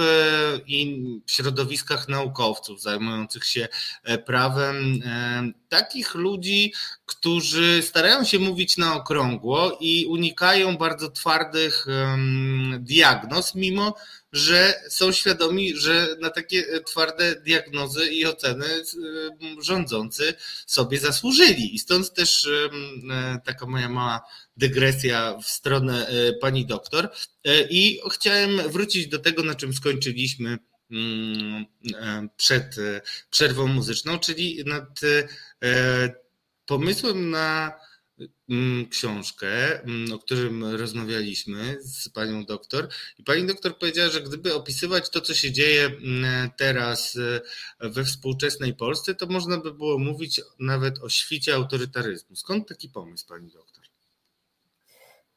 i w środowiskach naukowców zajmujących się prawem takich ludzi, którzy starają się mówić na okrągło i unikają bardzo twardych diagnoz, mimo że są świadomi, że na takie e, twarde diagnozy i oceny e, rządzący sobie zasłużyli. I stąd też e, taka moja mała dygresja w stronę pani doktor. I chciałem wrócić do tego, na czym skończyliśmy przed przerwą muzyczną, czyli nad pomysłem na Mm, książkę, mm, o którym rozmawialiśmy z panią doktor. I pani doktor powiedziała, że gdyby opisywać to, co się dzieje mm, teraz e, we współczesnej Polsce, to można by było mówić nawet o świcie autorytaryzmu. Skąd taki pomysł, pani doktor?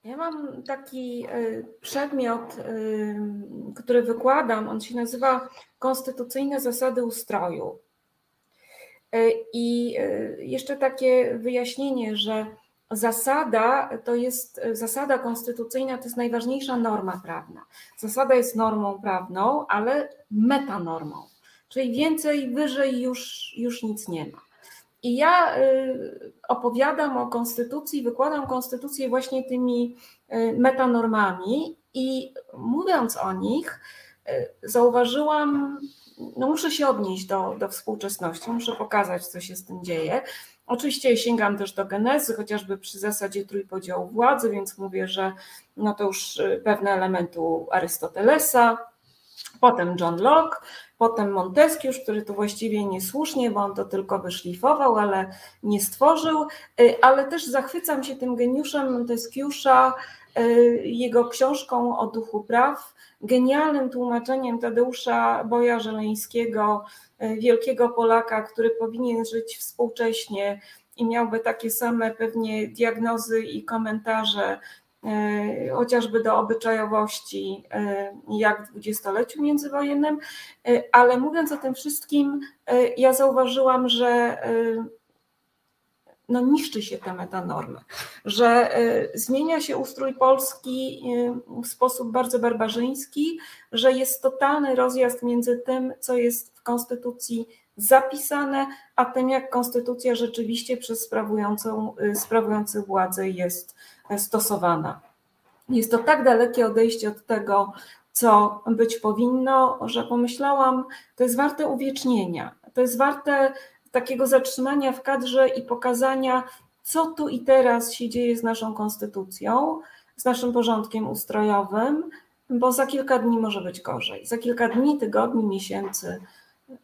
Ja mam taki e, przedmiot, e, który wykładam. On się nazywa Konstytucyjne zasady ustroju. I jeszcze takie wyjaśnienie, że zasada to jest, zasada konstytucyjna to jest najważniejsza norma prawna. Zasada jest normą prawną, ale metanormą, czyli więcej, wyżej już, już nic nie ma. I ja y, opowiadam o konstytucji, wykładam konstytucję właśnie tymi y, metanormami i mówiąc o nich, y, zauważyłam, no muszę się odnieść do, do współczesności, muszę pokazać, co się z tym dzieje. Oczywiście sięgam też do genezy, chociażby przy zasadzie trójpodziału władzy, więc mówię, że no to już pewne elementy Arystotelesa, potem John Locke, potem Montesquieu, który tu właściwie niesłusznie, bo on to tylko wyszlifował, ale nie stworzył, y, ale też zachwycam się tym geniuszem Montesquieu'a, y, jego książką o duchu praw, genialnym tłumaczeniem Tadeusza Boja Żeleńskiego, e, wielkiego Polaka, który powinien żyć współcześnie i miałby takie same pewnie diagnozy i komentarze, chociażby do obyczajowości, e, jak w dwudziestoleciu międzywojennym. Ale mówiąc o tym wszystkim, ja zauważyłam, że no, niszczy się te metanormy, że zmienia się ustrój Polski w sposób bardzo barbarzyński, że jest totalny rozjazd między tym, co jest w Konstytucji zapisane, a tym, jak Konstytucja rzeczywiście przez sprawującą, y, sprawujących władzę jest stosowana. Jest to tak dalekie odejście od tego, co być powinno, że pomyślałam, to jest warte uwiecznienia, to jest warte takiego zatrzymania w kadrze i pokazania, co tu i teraz się dzieje z naszą konstytucją, z naszym porządkiem ustrojowym, bo za kilka dni może być gorzej. Za kilka dni, tygodni, miesięcy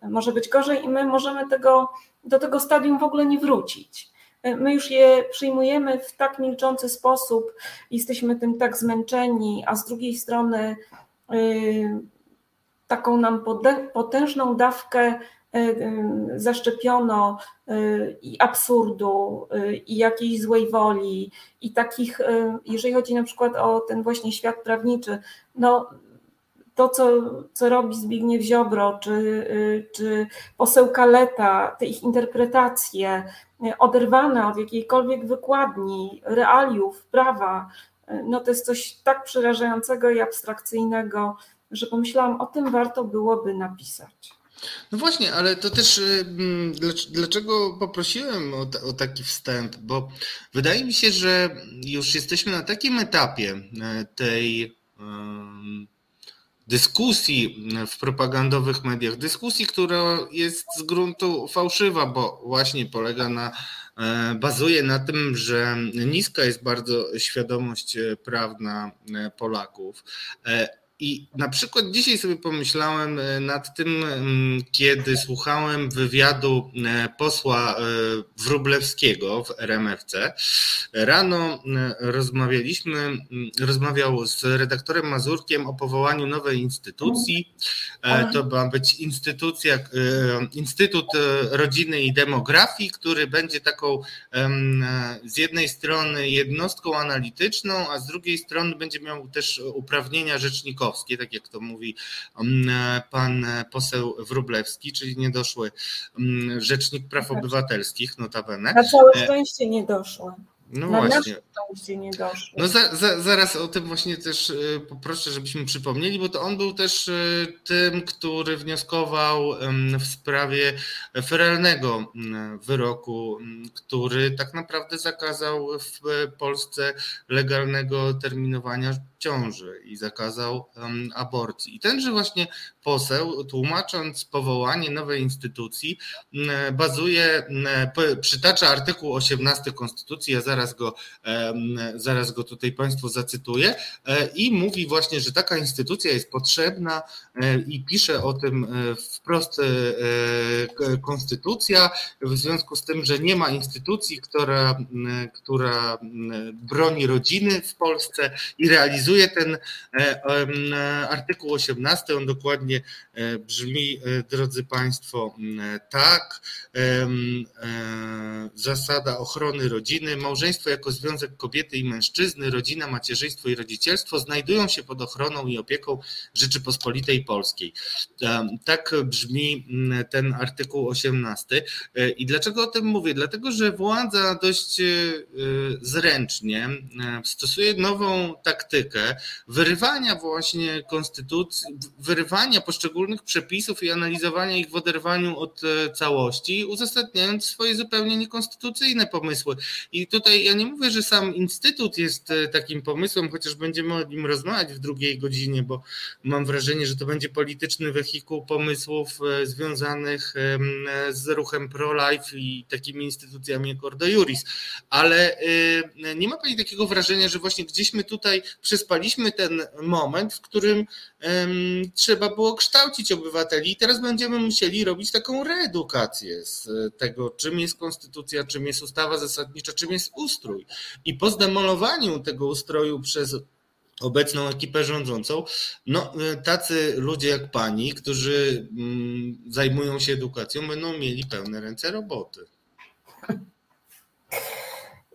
może być gorzej i my możemy tego, do tego stadium w ogóle nie wrócić. My już je przyjmujemy w tak milczący sposób, jesteśmy tym tak zmęczeni, a z drugiej strony yy, taką nam potężną dawkę E, e, zaszczepiono i absurdu, i jakiejś złej woli, i takich, jeżeli chodzi na przykład o ten właśnie świat prawniczy, no to, co, co robi Zbigniew Ziobro, czy, czy poseł Kaleta, te ich interpretacje oderwane od jakiejkolwiek wykładni, realiów, prawa, no to jest coś tak przerażającego i abstrakcyjnego, że pomyślałam, o tym warto byłoby napisać. No właśnie, ale to też y, mm, dlaczego poprosiłem o, o, taki wstęp? Bo wydaje mi się, że już jesteśmy na takim etapie tej dyskusji w propagandowych mediach, dyskusji, która jest z gruntu fałszywa, bo właśnie polega na, e, bazuje na tym, że niska jest bardzo świadomość e, prawna Polaków i na przykład dzisiaj sobie pomyślałem e, nad tym, kiedy słuchałem wywiadu e, posła e, Wróblewskiego w RMFC. Rano rozmawialiśmy, rozmawiał z redaktorem Mazurkiem o powołaniu nowej instytucji. To ma być instytucja, Instytut Rodziny i Demografii, który będzie taką z jednej strony jednostką analityczną, a z drugiej strony będzie miał też uprawnienia tak jak to mówi mm, pan poseł Wrublewski, czyli niedoszły mm, rzecznik praw tak. obywatelskich, notabene. Na całe e, szczęście nie doszły. No Na właśnie. nie doszło. No za, za, zaraz o tym właśnie też e, poproszę, żebyśmy przypomnieli, bo to on był też e, tym, który wnioskował w sprawie feralnego wyroku, który tak naprawdę zakazał w Polsce legalnego terminowania ciąży i zakazał aborcji. I tenże właśnie poseł, tłumacząc powołanie nowej instytucji, bazuje, przytacza artykuł 18 Konstytucji, ja zaraz go, zaraz go tutaj Państwu zacytuję, e, i mówi właśnie, że taka instytucja jest potrzebna e, i pisze o tym e, wprost Konstytucja, w związku z tym, że nie ma instytucji, która, która broni rodziny w Polsce i realizuje ten artykuł 18, on dokładnie e, brzmi, e, drodzy Państwo, tak. E, zasada ochrony rodziny, małżeństwo jako związek kobiety i mężczyzny, rodzina, macierzyństwo i rodzicielstwo znajdują się pod ochroną i opieką Rzeczypospolitej Polskiej. Tak brzmi ten artykuł 18. I dlaczego o tym mówię? Dlatego, że władza dość zręcznie stosuje nową taktykę wyrywania właśnie konstytucji, wyrywania poszczególnych przepisów i analizowania ich w oderwaniu od e, całości, uzasadniając swoje zupełnie niekonstytucyjne pomysły. I tutaj ja nie mówię, że sam Instytut jest e, takim pomysłem, chociaż będziemy o nim rozmawiać w drugiej godzinie, bo mam wrażenie, że to będzie polityczny wehikuł pomysłów e, związanych z ruchem pro-life i takimi instytucjami jak Ordo Juris. Ale nie ma Pani takiego wrażenia, że właśnie gdzieś my tutaj przespaliśmy ten moment, w którym trzeba było kształcić obywateli i teraz będziemy musieli robić taką reedukację z tego, czym jest konstytucja, czym jest ustawa zasadnicza, czym jest ustrój. I po zdemolowaniu tego ustroju przez obecną ekipę rządzącą, no tacy ludzie jak pani, którzy mm, zajmują się edukacją, będą mieli pełne ręce roboty.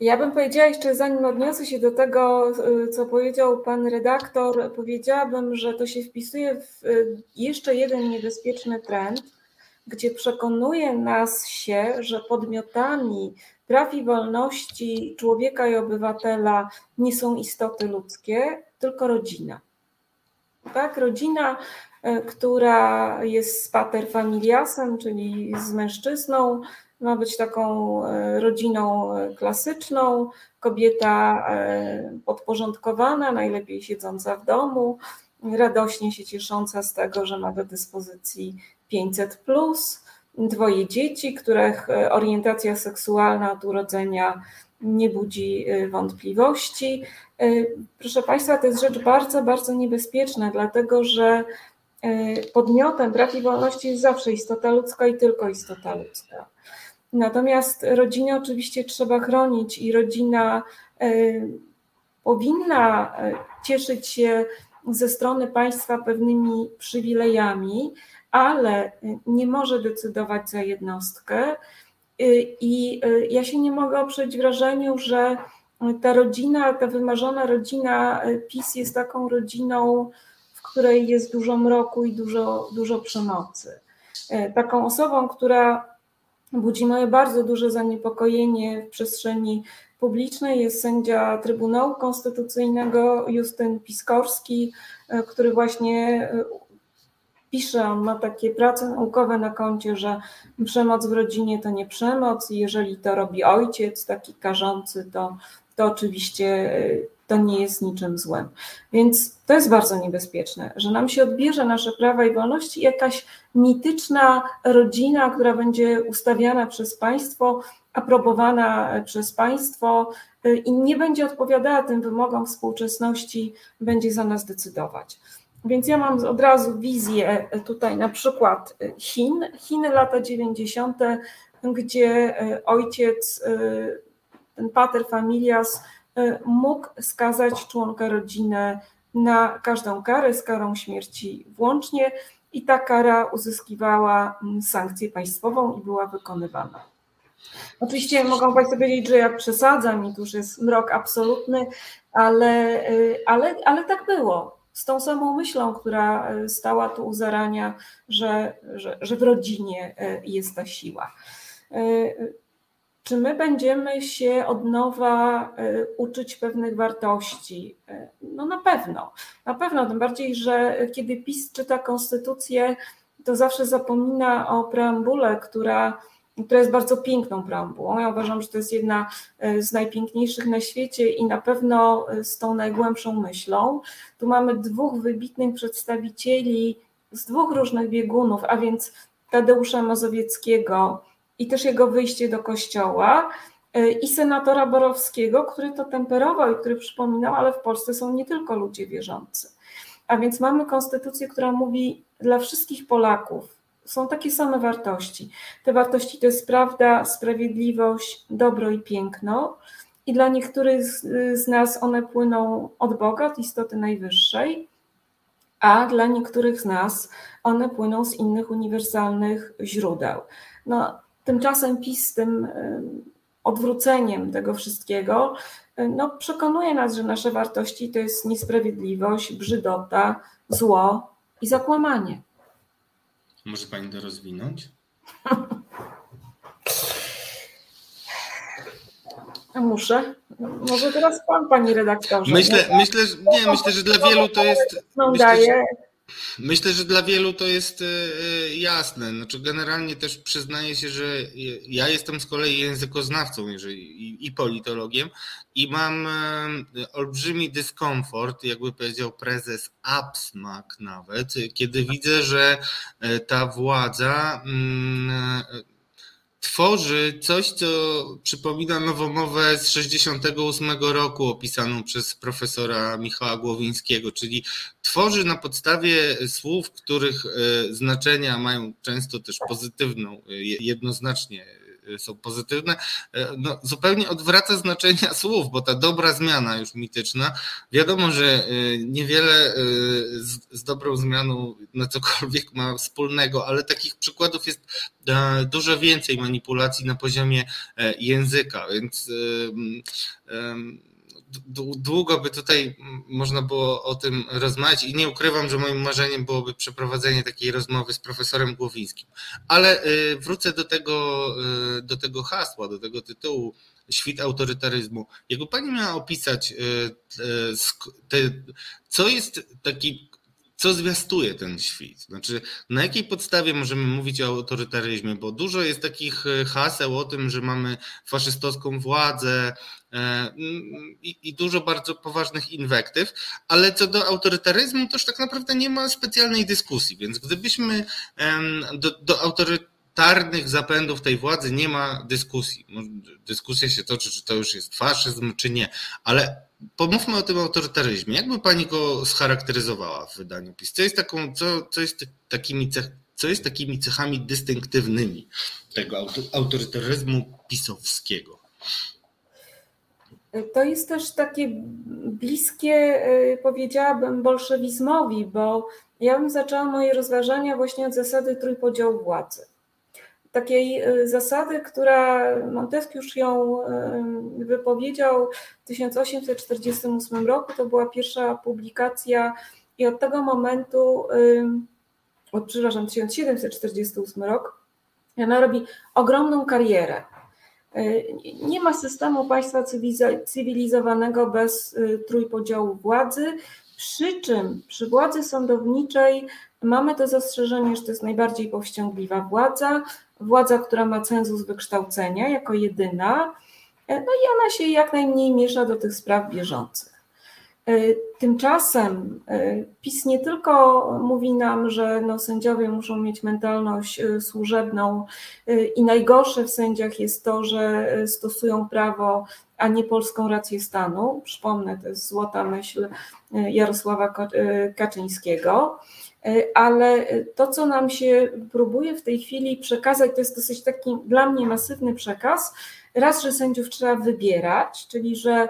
Ja bym powiedziała jeszcze, zanim odniosę się do tego, y, co powiedział pan redaktor, powiedziałabym, że to się wpisuje w y, jeszcze jeden niebezpieczny trend, gdzie przekonuje nas się, że podmiotami praw i wolności człowieka i obywatela nie są istoty ludzkie, tylko rodzina. Tak, rodzina, y, która jest pater familiasem, czyli z mężczyzną, ma być taką e, rodziną e, klasyczną, kobieta e, podporządkowana, najlepiej siedząca w domu, radośnie się ciesząca z tego, że ma do dyspozycji 500, plus, dwoje dzieci, których orientacja seksualna od urodzenia nie budzi wątpliwości. Proszę Państwa, to jest rzecz bardzo, bardzo niebezpieczna, dlatego że podmiotem praw i wolności jest zawsze istota ludzka i tylko istota ludzka. Natomiast rodzinę oczywiście trzeba chronić i rodzina e, powinna e, cieszyć się ze strony państwa pewnymi przywilejami, ale nie może decydować za jednostkę. E, I ja się nie mogę oprzeć wrażeniu, że ta rodzina, ta wymarzona rodzina PiS jest taką rodziną, w której jest dużo mroku i dużo, dużo przemocy. Taką osobą, która budzi moje bardzo duże zaniepokojenie w przestrzeni publicznej. Jest sędzia Trybunału Konstytucyjnego Justyn Piskorski, e, który właśnie e, pisze, on ma takie prace naukowe na koncie, że przemoc w rodzinie to nie przemoc i jeżeli to robi ojciec taki karzący, to, to oczywiście e, to nie jest niczym złym. Więc to jest bardzo niebezpieczne, że nam się odbierze nasze prawa i wolności jakaś mityczna rodzina, która będzie ustawiana przez państwo, aprobowana przez państwo y, i nie będzie odpowiadała tym wymogom współczesności, będzie za nas decydować. Więc ja mam od razu wizję tutaj na przykład Chin, Chiny lata 90., gdzie y, ojciec, y, ten pater familias mógł skazać członka rodziny na każdą karę z karą śmierci włącznie i ta kara uzyskiwała mm, sankcję państwową i była wykonywana. Oczywiście mogą Państwo powiedzieć, że ja przesadzam i tu już jest mrok absolutny, ale, y, ale, ale tak było. Z tą samą myślą, która y, stała tu u zarania, że, że, że w rodzinie y, jest ta siła. Czy my będziemy się od nowa uczyć pewnych wartości? No na pewno, na pewno, tym bardziej, że kiedy PiS czyta konstytucję, to zawsze zapomina o preambule, która która jest bardzo piękną preambułą. Ja uważam, że to jest jedna e, z najpiękniejszych na świecie i na pewno e, z tą najgłębszą myślą. Tu mamy dwóch wybitnych przedstawicieli z dwóch różnych biegunów, a więc Tadeusza Mazowieckiego i też jego wyjście do kościoła e, i senatora Borowskiego, który to temperował i który przypominał, ale w Polsce są nie tylko ludzie wierzący. A więc mamy konstytucję, która mówi dla wszystkich Polaków, są takie same wartości. Te wartości to jest prawda, sprawiedliwość, dobro i piękno. I dla niektórych z nas one płyną od Boga, od istoty najwyższej, a dla niektórych z nas one płyną z innych uniwersalnych źródeł. No, tymczasem PiS z tym odwróceniem tego wszystkiego no, przekonuje nas, że nasze wartości to jest niesprawiedliwość, brzydota, zło i zakłamanie. Może Pani to rozwinąć? Muszę. Może teraz Pan, Pani redaktorze. Myślę, myślę, że, nie, myślę, że dla wielu to jest... Myślę, że, myślę, że dla wielu to jest e, e, jasne. Znaczy generalnie też przyznaję się, że ja jestem z kolei językoznawcą jeżeli, i politologiem i mam e, olbrzymi dyskomfort, jakby powiedział prezes APSMAK nawet, kiedy widzę, że ta władza mm, tworzy coś, co przypomina nowomowę z 68 roku opisaną przez profesora Michała Głowińskiego, czyli tworzy na podstawie słów, których znaczenia mają często też pozytywną, jednoznacznie są pozytywne, e, no, zupełnie odwraca znaczenia słów, bo ta dobra zmiana już mityczna, wiadomo, że e, niewiele e, z, z dobrą zmianą na cokolwiek ma wspólnego, ale takich przykładów jest dużo więcej manipulacji na poziomie języka, więc długo by tutaj można było o tym rozmawiać i nie ukrywam, że moim marzeniem byłoby przeprowadzenie takiej rozmowy z profesorem Głowińskim. Ale y, wrócę do tego, y, do tego hasła, do tego tytułu Świt autorytaryzmu. Jakby pani miała opisać, y, co jest taki co zwiastuje ten świt? Znaczy, na jakiej podstawie możemy mówić o autorytaryzmie? Bo dużo jest takich haseł o tym, że mamy faszystowską władzę, E, i, i, dużo bardzo poważnych inwektyw, ale co do autorytaryzmu, to już tak naprawdę nie ma specjalnej dyskusji, więc gdybyśmy do, do autorytarnych zapędów tej władzy nie ma dyskusji. Dyskusja się toczy, czy to już jest faszyzm, czy nie, ale pomówmy o tym autorytaryzmie. Jakby pani go scharakteryzowała w wydaniu PiS? Co jest, taką, co, co jest takimi cech, co jest takimi cechami dystynktywnymi tego autorytaryzmu pisowskiego? To jest też takie bliskie, y, powiedziałabym, bolszewizmowi, bo ja bym zaczęła moje rozważania właśnie od zasady trójpodziału władzy. Takiej y, zasady, która Montesquieu ją y, wypowiedział w 1848 roku, to była pierwsza publikacja i od tego momentu, od, przepraszam, 1748 rok, Ona robi ogromną karierę. Nie ma systemu państwa cywilizowanego bez trójpodziału władzy, przy czym przy władzy sądowniczej mamy to zastrzeżenie, że to jest najbardziej powściągliwa władza, władza, która ma cenzus wykształcenia jako jedyna, no i ona się jak najmniej miesza do tych spraw bieżących. E, tymczasem e, PiS nie tylko mówi nam, że no sędziowie muszą mieć mentalność e, służebną i najgorsze w sędziach jest to, że stosują prawo, a nie polską rację stanu. Przypomnę, to jest złota myśl Jarosława Kaczyńskiego. Ale to, co nam się próbuje w tej chwili przekazać, to jest dosyć taki dla mnie masywny przekaz. Raz, że sędziów trzeba wybierać, czyli że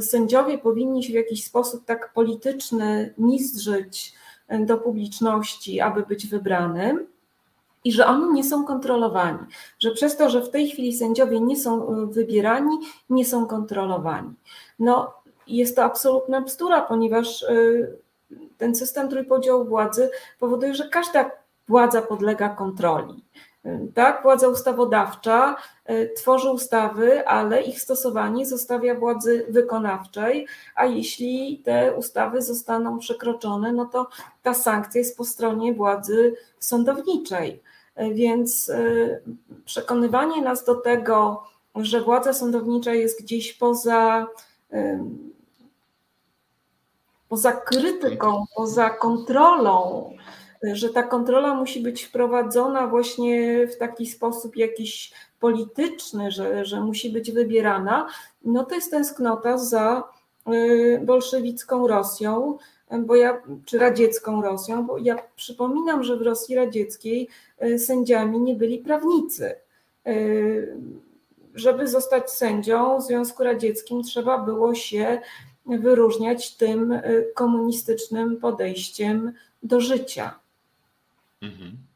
sędziowie powinni się w jakiś sposób tak polityczny mistrzyć do publiczności, aby być wybranym i że oni nie są kontrolowani, że przez to, że w tej chwili sędziowie nie są e, wybierani, nie są kontrolowani. No, jest to absolutna bzdura, ponieważ e, ten system trójpodziału władzy powoduje, że każda władza podlega kontroli. Tak, władza ustawodawcza e, tworzy ustawy, ale ich stosowanie zostawia władzy wykonawczej, a jeśli te ustawy zostaną przekroczone, no to ta sankcja jest po stronie władzy sądowniczej. E, więc e, przekonywanie nas do tego, że władza sądownicza jest gdzieś poza, poza krytyką, poza kontrolą, że ta kontrola musi być wprowadzona właśnie w taki sposób jakiś polityczny, że, że musi być wybierana, no to jest tęsknota za y, bolszewicką Rosją, bo ja, czy radziecką Rosją, bo ja przypominam, że w Rosji radzieckiej y, sędziami nie byli prawnicy. Y, żeby zostać sędzią w Związku Radzieckim trzeba było się wyróżniać tym komunistycznym podejściem do życia. Mhm.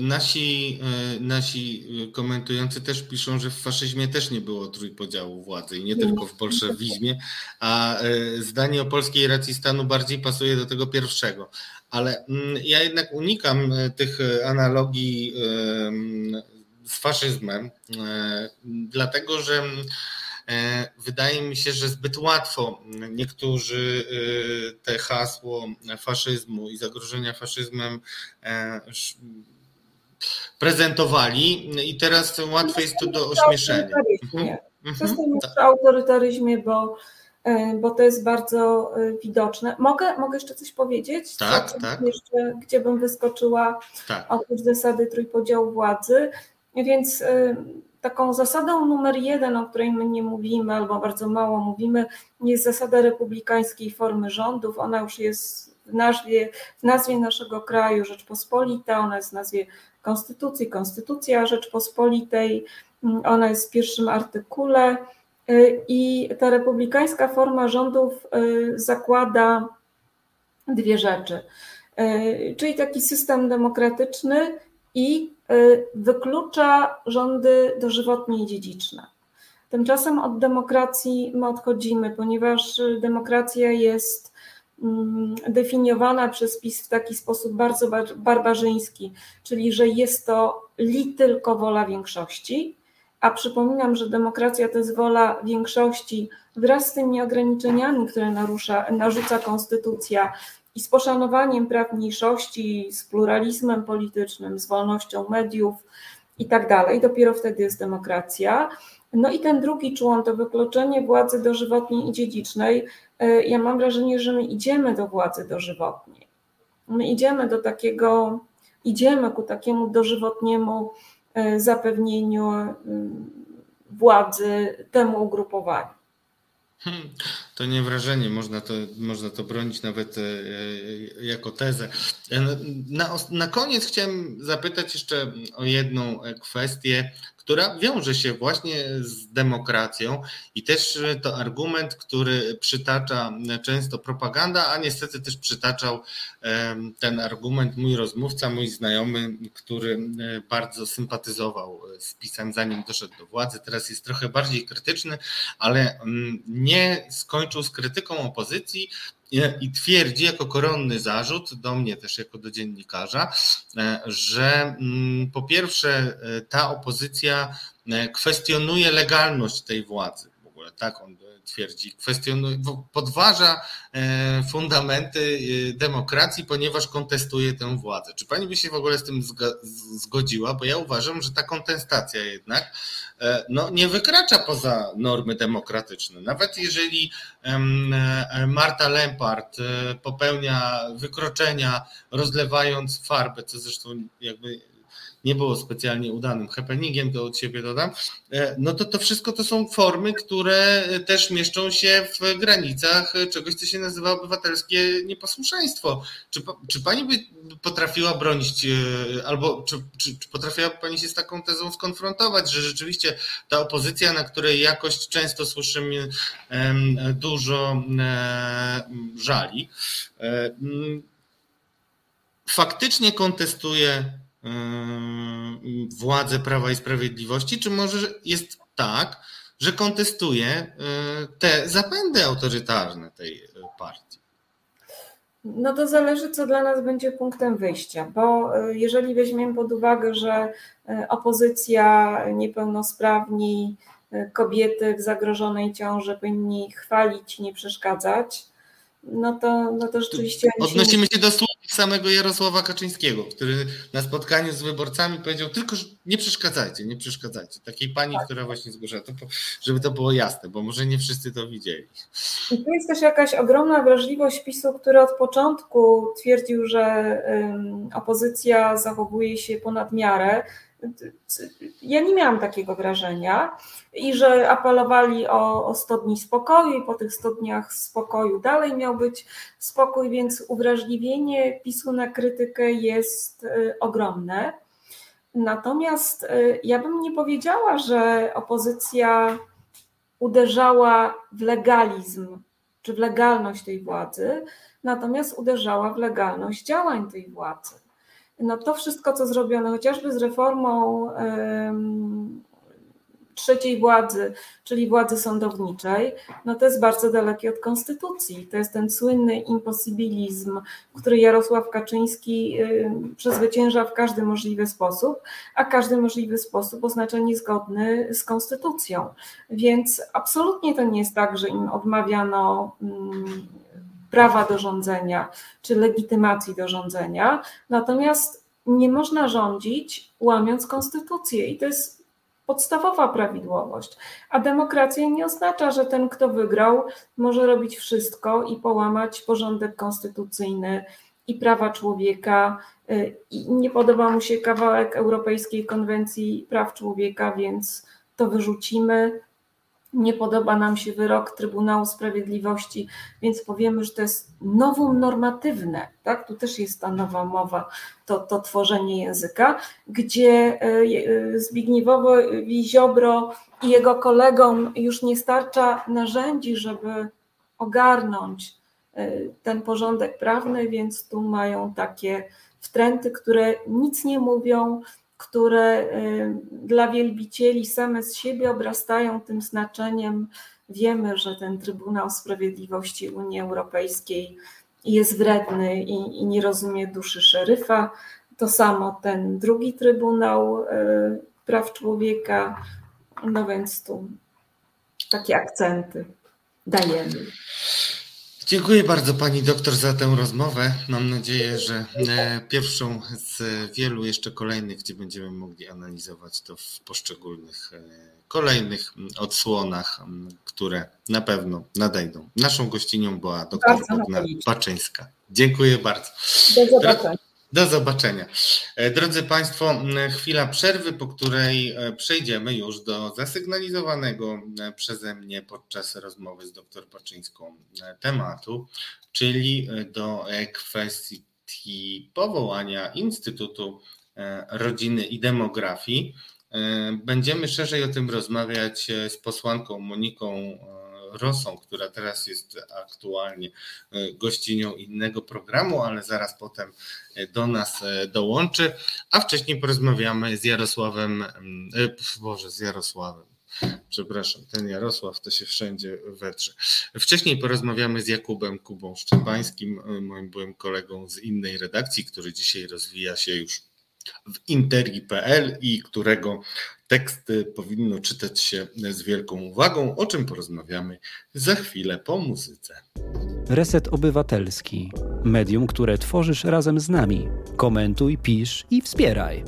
Nasi, e, nasi komentujący też piszą, że w faszyzmie też nie było trójpodziału władzy i nie tylko w bolszewizmie, a e, zdanie o polskiej racji stanu bardziej pasuje do tego pierwszego. Ale mm, ja jednak unikam e, tych analogii z faszyzmem, dlatego że wydaje mi się, że zbyt łatwo niektórzy e, te hasło faszyzmu i zagrożenia faszyzmem e, prezentowali i teraz łatwe jest to do ośmieszenia. Przestań mówić o autorytaryzmie, bo, bo to jest bardzo widoczne. Mogę, mogę jeszcze coś powiedzieć? Tak, Co, tak. Jeszcze, gdzie bym wyskoczyła tak. oprócz zasady trójpodziału władzy. Więc taką zasadą numer jeden, o której my nie mówimy albo bardzo mało mówimy, jest zasada republikańskiej formy rządów. Ona już jest w nazwie, w nazwie naszego kraju Rzeczpospolita, ona jest w nazwie Konstytucji, Konstytucja Rzeczpospolitej, ona jest w pierwszym artykule i ta republikańska forma rządów y, zakłada dwie rzeczy, y, czyli taki system demokratyczny i y, wyklucza rządy dożywotnie i dziedziczne. Tymczasem od demokracji my odchodzimy, ponieważ demokracja jest mm, definiowana przez PiS w taki sposób bardzo barbarzyński, czyli że jest to li tylko wola większości, a przypominam, że demokracja to jest wola większości wraz z tymi ograniczeniami, które narusza, narzuca konstytucja, i z poszanowaniem praw mniejszości, z pluralizmem politycznym, z wolnością mediów i tak dalej. Dopiero wtedy jest demokracja. No i ten drugi człon to wykluczenie władzy dożywotniej i dziedzicznej. E, ja mam wrażenie, że my idziemy do władzy dożywotniej. My idziemy do takiego, idziemy ku takiemu dożywotniemu e, zapewnieniu mm, władzy temu ugrupowaniu. Hmm, to nie wrażenie, można to, można to bronić nawet e, jako tezę. E, na, na koniec chciałem zapytać jeszcze o jedną kwestię, która wiąże się właśnie z demokracją i też to argument, który przytacza często propaganda, a niestety też przytaczał ten argument mój rozmówca, mój znajomy, który bardzo sympatyzował z PiSem zanim doszedł do władzy. Teraz jest trochę bardziej krytyczny, ale mm, nie skończył z krytyką opozycji, i twierdzi jako koronny zarzut, do mnie też jako do dziennikarza, że mm, po pierwsze ta opozycja kwestionuje legalność tej władzy. W ogóle tak on twierdzi, kwestionuje, podważa e, fundamenty e, demokracji, ponieważ kontestuje tę władzę. Czy pani by się w ogóle z tym zgodziła? Bo ja uważam, że ta kontestacja jednak e, no, nie wykracza poza normy demokratyczne. Nawet jeżeli Marta Lempart popełnia wykroczenia, rozlewając farbę, co zresztą jakby nie było specjalnie udanym happeningiem, to od siebie dodam, e, no to to wszystko to są formy, które też mieszczą się w granicach czegoś, co się nazywa obywatelskie nieposłuszeństwo. Czy, czy pani by potrafiła bronić, e, albo czy, czy, czy potrafiła pani się z taką tezą skonfrontować, że rzeczywiście ta opozycja, na której jakość często słyszymy dużo e, żali, faktycznie kontestuje władzę Prawa i Sprawiedliwości, czy może jest tak, że kontestuje yy, te zapędy autorytarne tej yy, partii? No to zależy, co dla nas będzie punktem wyjścia, bo jeżeli weźmiemy pod uwagę, że opozycja, niepełnosprawni, kobiety w zagrożonej ciąży powinni chwalić, nie przeszkadzać, no to, no to rzeczywiście. Odnosimy się do słów samego Jarosława Kaczyńskiego, który na spotkaniu z wyborcami powiedział tylko, nie przeszkadzajcie, nie przeszkadzajcie. Takiej pani, tak. która właśnie zgłaszała, to, żeby to było jasne, bo może nie wszyscy to widzieli. I tu jest też jakaś ogromna wrażliwość PiSu, który od początku twierdził, że opozycja zachowuje się ponad miarę ja nie miałam takiego wrażenia i że apelowali o, o 100 dni spokoju i po tych 100 dniach spokoju dalej miał być spokój, więc uwrażliwienie PiSu na krytykę jest y, ogromne. Natomiast y, ja bym nie powiedziała, że opozycja uderzała w legalizm czy w legalność tej władzy, natomiast uderzała w legalność działań tej władzy no to wszystko, co zrobiono, chociażby z reformą trzeciej władzy, czyli władzy sądowniczej, no to jest bardzo dalekie od konstytucji. To jest ten słynny imposybilizm, który Jarosław Kaczyński przezwycięża w każdy możliwy sposób, a każdy możliwy sposób oznacza niezgodny z konstytucją. Więc absolutnie to nie jest tak, że im odmawiano prawa do rządzenia czy legitymacji do rządzenia, natomiast nie można rządzić łamiąc konstytucję i to jest podstawowa prawidłowość. A demokracja nie oznacza, że ten, kto wygrał, może robić wszystko i połamać porządek konstytucyjny i prawa człowieka. Y, I nie podoba mu się kawałek Europejskiej Konwencji Praw Człowieka, więc to wyrzucimy, nie podoba nam się wyrok Trybunału Sprawiedliwości, więc powiemy, że to jest nowum normatywne, tak? Tu też jest ta nowa mowa, to, to tworzenie języka, gdzie e, e, Zbigniewowi Ziobro i jego kolegom już nie starcza narzędzi, żeby ogarnąć e, ten porządek prawny, więc tu mają takie wtręty, które nic nie mówią, które y, dla wielbicieli same z siebie obrastają tym znaczeniem. Wiemy, że ten Trybunał Sprawiedliwości Unii Europejskiej jest wredny i, i nie rozumie duszy szeryfa. To samo ten drugi Trybunał y, Praw Człowieka. No więc tu takie akcenty dajemy. Dziękuję bardzo Pani doktor za tę rozmowę. Mam nadzieję, że e, pierwszą z wielu jeszcze kolejnych, gdzie będziemy mogli analizować to w poszczególnych e, kolejnych odsłonach, które na pewno nadejdą. Naszą gościnią była doktor Bogna Baczyńska. Dziękuję bardzo. Do zobaczenia. Do zobaczenia. E, drodzy Państwo, chwila przerwy, po której e, przejdziemy już do zasygnalizowanego e, przeze mnie podczas rozmowy z dr Paczyńską tematu, czyli do kwestii powołania Instytutu Rodziny i Demografii. Będziemy szerzej o tym rozmawiać z posłanką Moniką Rosą, która teraz jest aktualnie e, gościnią innego programu, ale zaraz potem e, do nas e, dołączy, a wcześniej porozmawiamy z Jarosławem, Boże, z Jarosławem, Przepraszam, ten Jarosław to się wszędzie wetrze. Wcześniej porozmawiamy z Jakubem Kubą Szczepańskim, moim byłym kolegą z innej redakcji, który dzisiaj rozwija się już w interi.pl i którego teksty powinno czytać się z wielką uwagą, o czym porozmawiamy za chwilę po muzyce. Reset Obywatelski. Medium, które tworzysz razem z nami. Komentuj, pisz i wspieraj.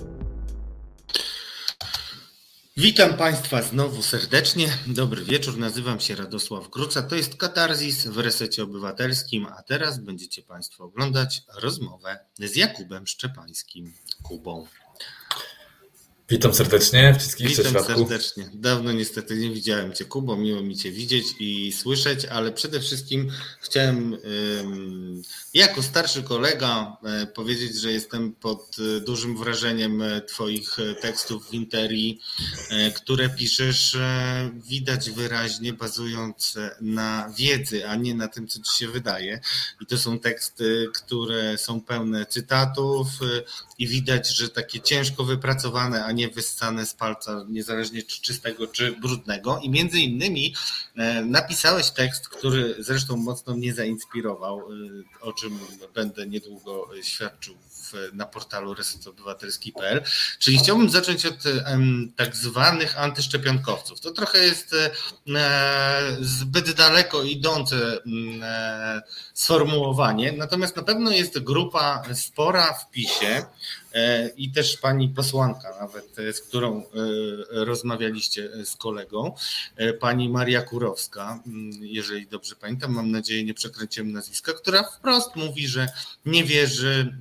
Witam Państwa znowu serdecznie. Dobry wieczór, nazywam się Radosław Gruca. To jest Katarzis w Resecie Obywatelskim, a teraz będziecie Państwo oglądać rozmowę z Jakubem Szczepańskim, Kubą. Witam serdecznie wszystkich Witam serdecznie. Dawno niestety nie widziałem Cię, Kubo. Miło mi Cię widzieć i słyszeć, ale przede wszystkim chciałem jako starszy kolega e, powiedzieć, że jestem pod e, dużym wrażeniem e, Twoich tekstów w Interii, które piszesz widać wyraźnie bazując na wiedzy, a nie na tym, co Ci się wydaje. I to są teksty, które są pełne cytatów i widać, że takie ciężko wypracowane, a nie wyssane z palca, niezależnie czy czystego, czy brudnego. I między innymi napisałeś tekst, który zresztą mocno mnie zainspirował, o czym będę niedługo świadczył na portalu resetobywatelski.pl. Czyli chciałbym zacząć od tak zwanych antyszczepionkowców. To trochę jest e, zbyt daleko idące e, sformułowanie, natomiast na pewno jest grupa spora w PiSie, E, i też pani posłanka nawet, e, z którą e, rozmawialiście z kolegą, pani Maria Kurowska, mm, jeżeli dobrze pamiętam, mam nadzieję nie przekręciłem nazwiska, która wprost mówi, że nie wierzy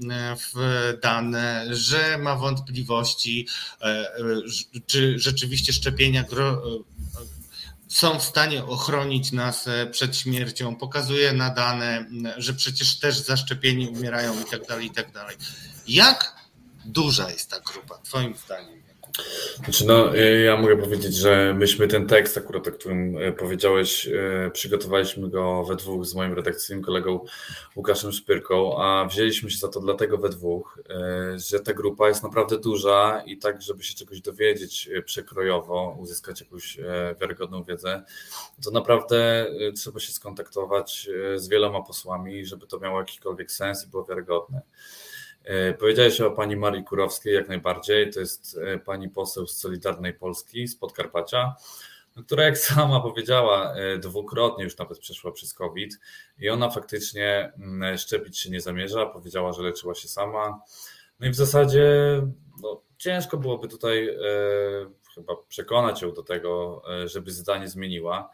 w dane, że ma wątpliwości, czy rzeczywiście szczepienia są w stanie ochronić nas przed śmiercią, pokazuje na dane, że przecież też zaszczepieni umierają i tak dalej, i tak dalej. Jak duża jest ta grupa, Twoim zdaniem? Znaczy no, y, ja mogę powiedzieć, że myśmy ten tekst, akurat o którym y, powiedziałeś, y, przygotowaliśmy go we dwóch z moim redakcyjnym kolegą Łukaszem Szpyrką, a wzięliśmy się za to dlatego we dwóch, że ta grupa jest naprawdę duża i tak, żeby się czegoś dowiedzieć przekrojowo, uzyskać jakąś wiarygodną wiedzę, to naprawdę trzeba się skontaktować z wieloma posłami, żeby to miało jakikolwiek sens i było wiarygodne. E, powiedziałeś o pani Marii Kurowskiej jak najbardziej. To jest e, pani poseł z Solidarnej Polski z Podkarpacia, no, która jak sama powiedziała, e, dwukrotnie już nawet przeszła przez COVID i ona faktycznie mm, szczepić się nie zamierza. Powiedziała, że leczyła się sama. No i w zasadzie no, ciężko byłoby tutaj e, chyba przekonać ją do tego, żeby zdanie zmieniła.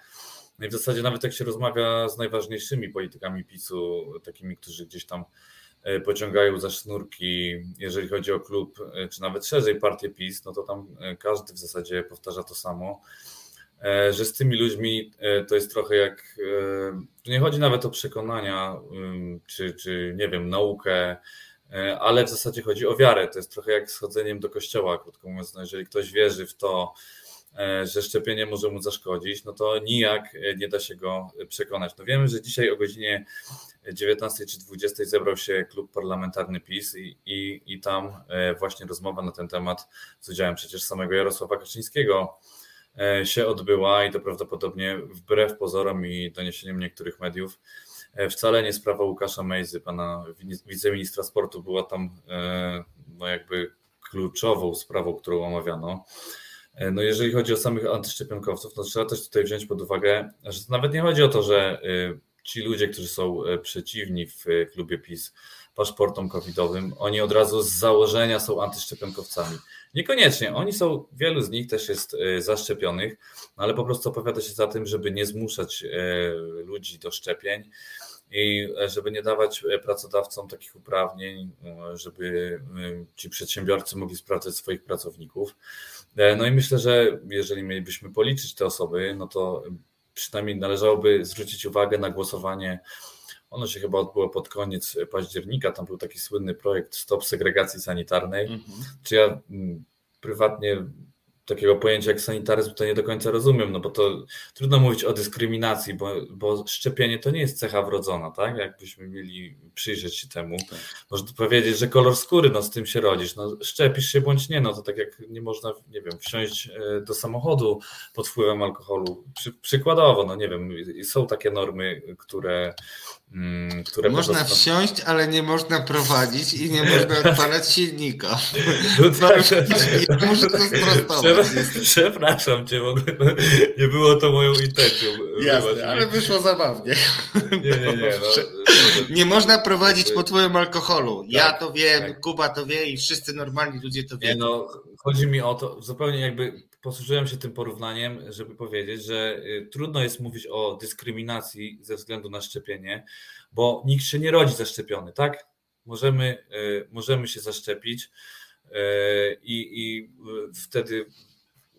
No i w zasadzie nawet jak się rozmawia z najważniejszymi politykami PiSu, takimi, którzy gdzieś tam pociągają za sznurki, jeżeli chodzi o klub, e, czy nawet szerzej partię PiS, no to tam e, każdy w zasadzie powtarza to samo, że z tymi ludźmi to jest trochę jak, nie chodzi nawet o przekonania, czy, czy nie wiem, naukę, ale w zasadzie chodzi o wiarę. To jest trochę jak schodzeniem do kościoła, krótko mówiąc. No jeżeli ktoś wierzy w to, że szczepienie może mu zaszkodzić, no to nijak nie da się go przekonać. No wiemy, że dzisiaj o godzinie 19 czy 20 zebrał się klub parlamentarny PiS i, i, i tam e, właśnie rozmowa na ten temat z udziałem przecież samego Jarosława Kaczyńskiego e, się odbyła i to prawdopodobnie wbrew pozorom i doniesieniom niektórych mediów e, wcale nie sprawa Łukasza Mejzy, pana wiceministra sportu była tam no jakby kluczową sprawą, którą omawiano. No jeżeli chodzi o samych antyszczepionkowców, to trzeba też tutaj wziąć pod uwagę, że nawet nie chodzi o to, że ci ludzie, którzy są e, przeciwni w e, klubie PiS paszportom covidowym, oni od razu z założenia są antyszczepionkowcami. Niekoniecznie, oni są, wielu z nich też jest e, zaszczepionych, ale po prostu opowiada się za tym, żeby nie zmuszać ludzi do szczepień i żeby nie dawać pracodawcom takich uprawnień, żeby ci przedsiębiorcy mogli sprawdzać swoich pracowników. No i myślę, że jeżeli mielibyśmy policzyć te osoby, no to przynajmniej należałoby zwrócić uwagę na głosowanie. Ono się chyba odbyło pod koniec października. Tam był taki słynny projekt Stop Segregacji Sanitarnej. Mhm. Czy ja mm, prywatnie takiego pojęcia jak sanitaryzm to nie do końca rozumiem, no bo to trudno mówić o dyskryminacji, bo, bo szczepienie to nie jest cecha wrodzona, tak? Jakbyśmy mieli przyjrzeć się temu. Tak. Można powiedzieć, że kolor skóry, no z tym się rodzisz, no szczepisz się bądź nie, no to tak jak nie można, nie wiem, wsiąść e, do samochodu pod wpływem alkoholu. Przy, przykładowo, no nie wiem, są takie normy, które które można prostu... wsiąść, ale nie można prowadzić i nie można odpalać silnika. No tak. muszę to sprostować. Przepraszam cię, bo nie było to moją intencją. Jasne, ale wyszło zabawnie. Nie, nie, nie. No, nie można prowadzić pod wpływem alkoholu. Tak, ja to wiem, tak. Kuba to wie i wszyscy normalni ludzie to wiedzą. no, chodzi mi o to, zupełnie jakby posłużyłem się tym porównaniem, żeby powiedzieć, że y, trudno jest mówić o dyskryminacji ze względu na szczepienie, bo nikt się nie rodzi zaszczepiony, tak? Możemy, y, możemy się zaszczepić y, i, i wtedy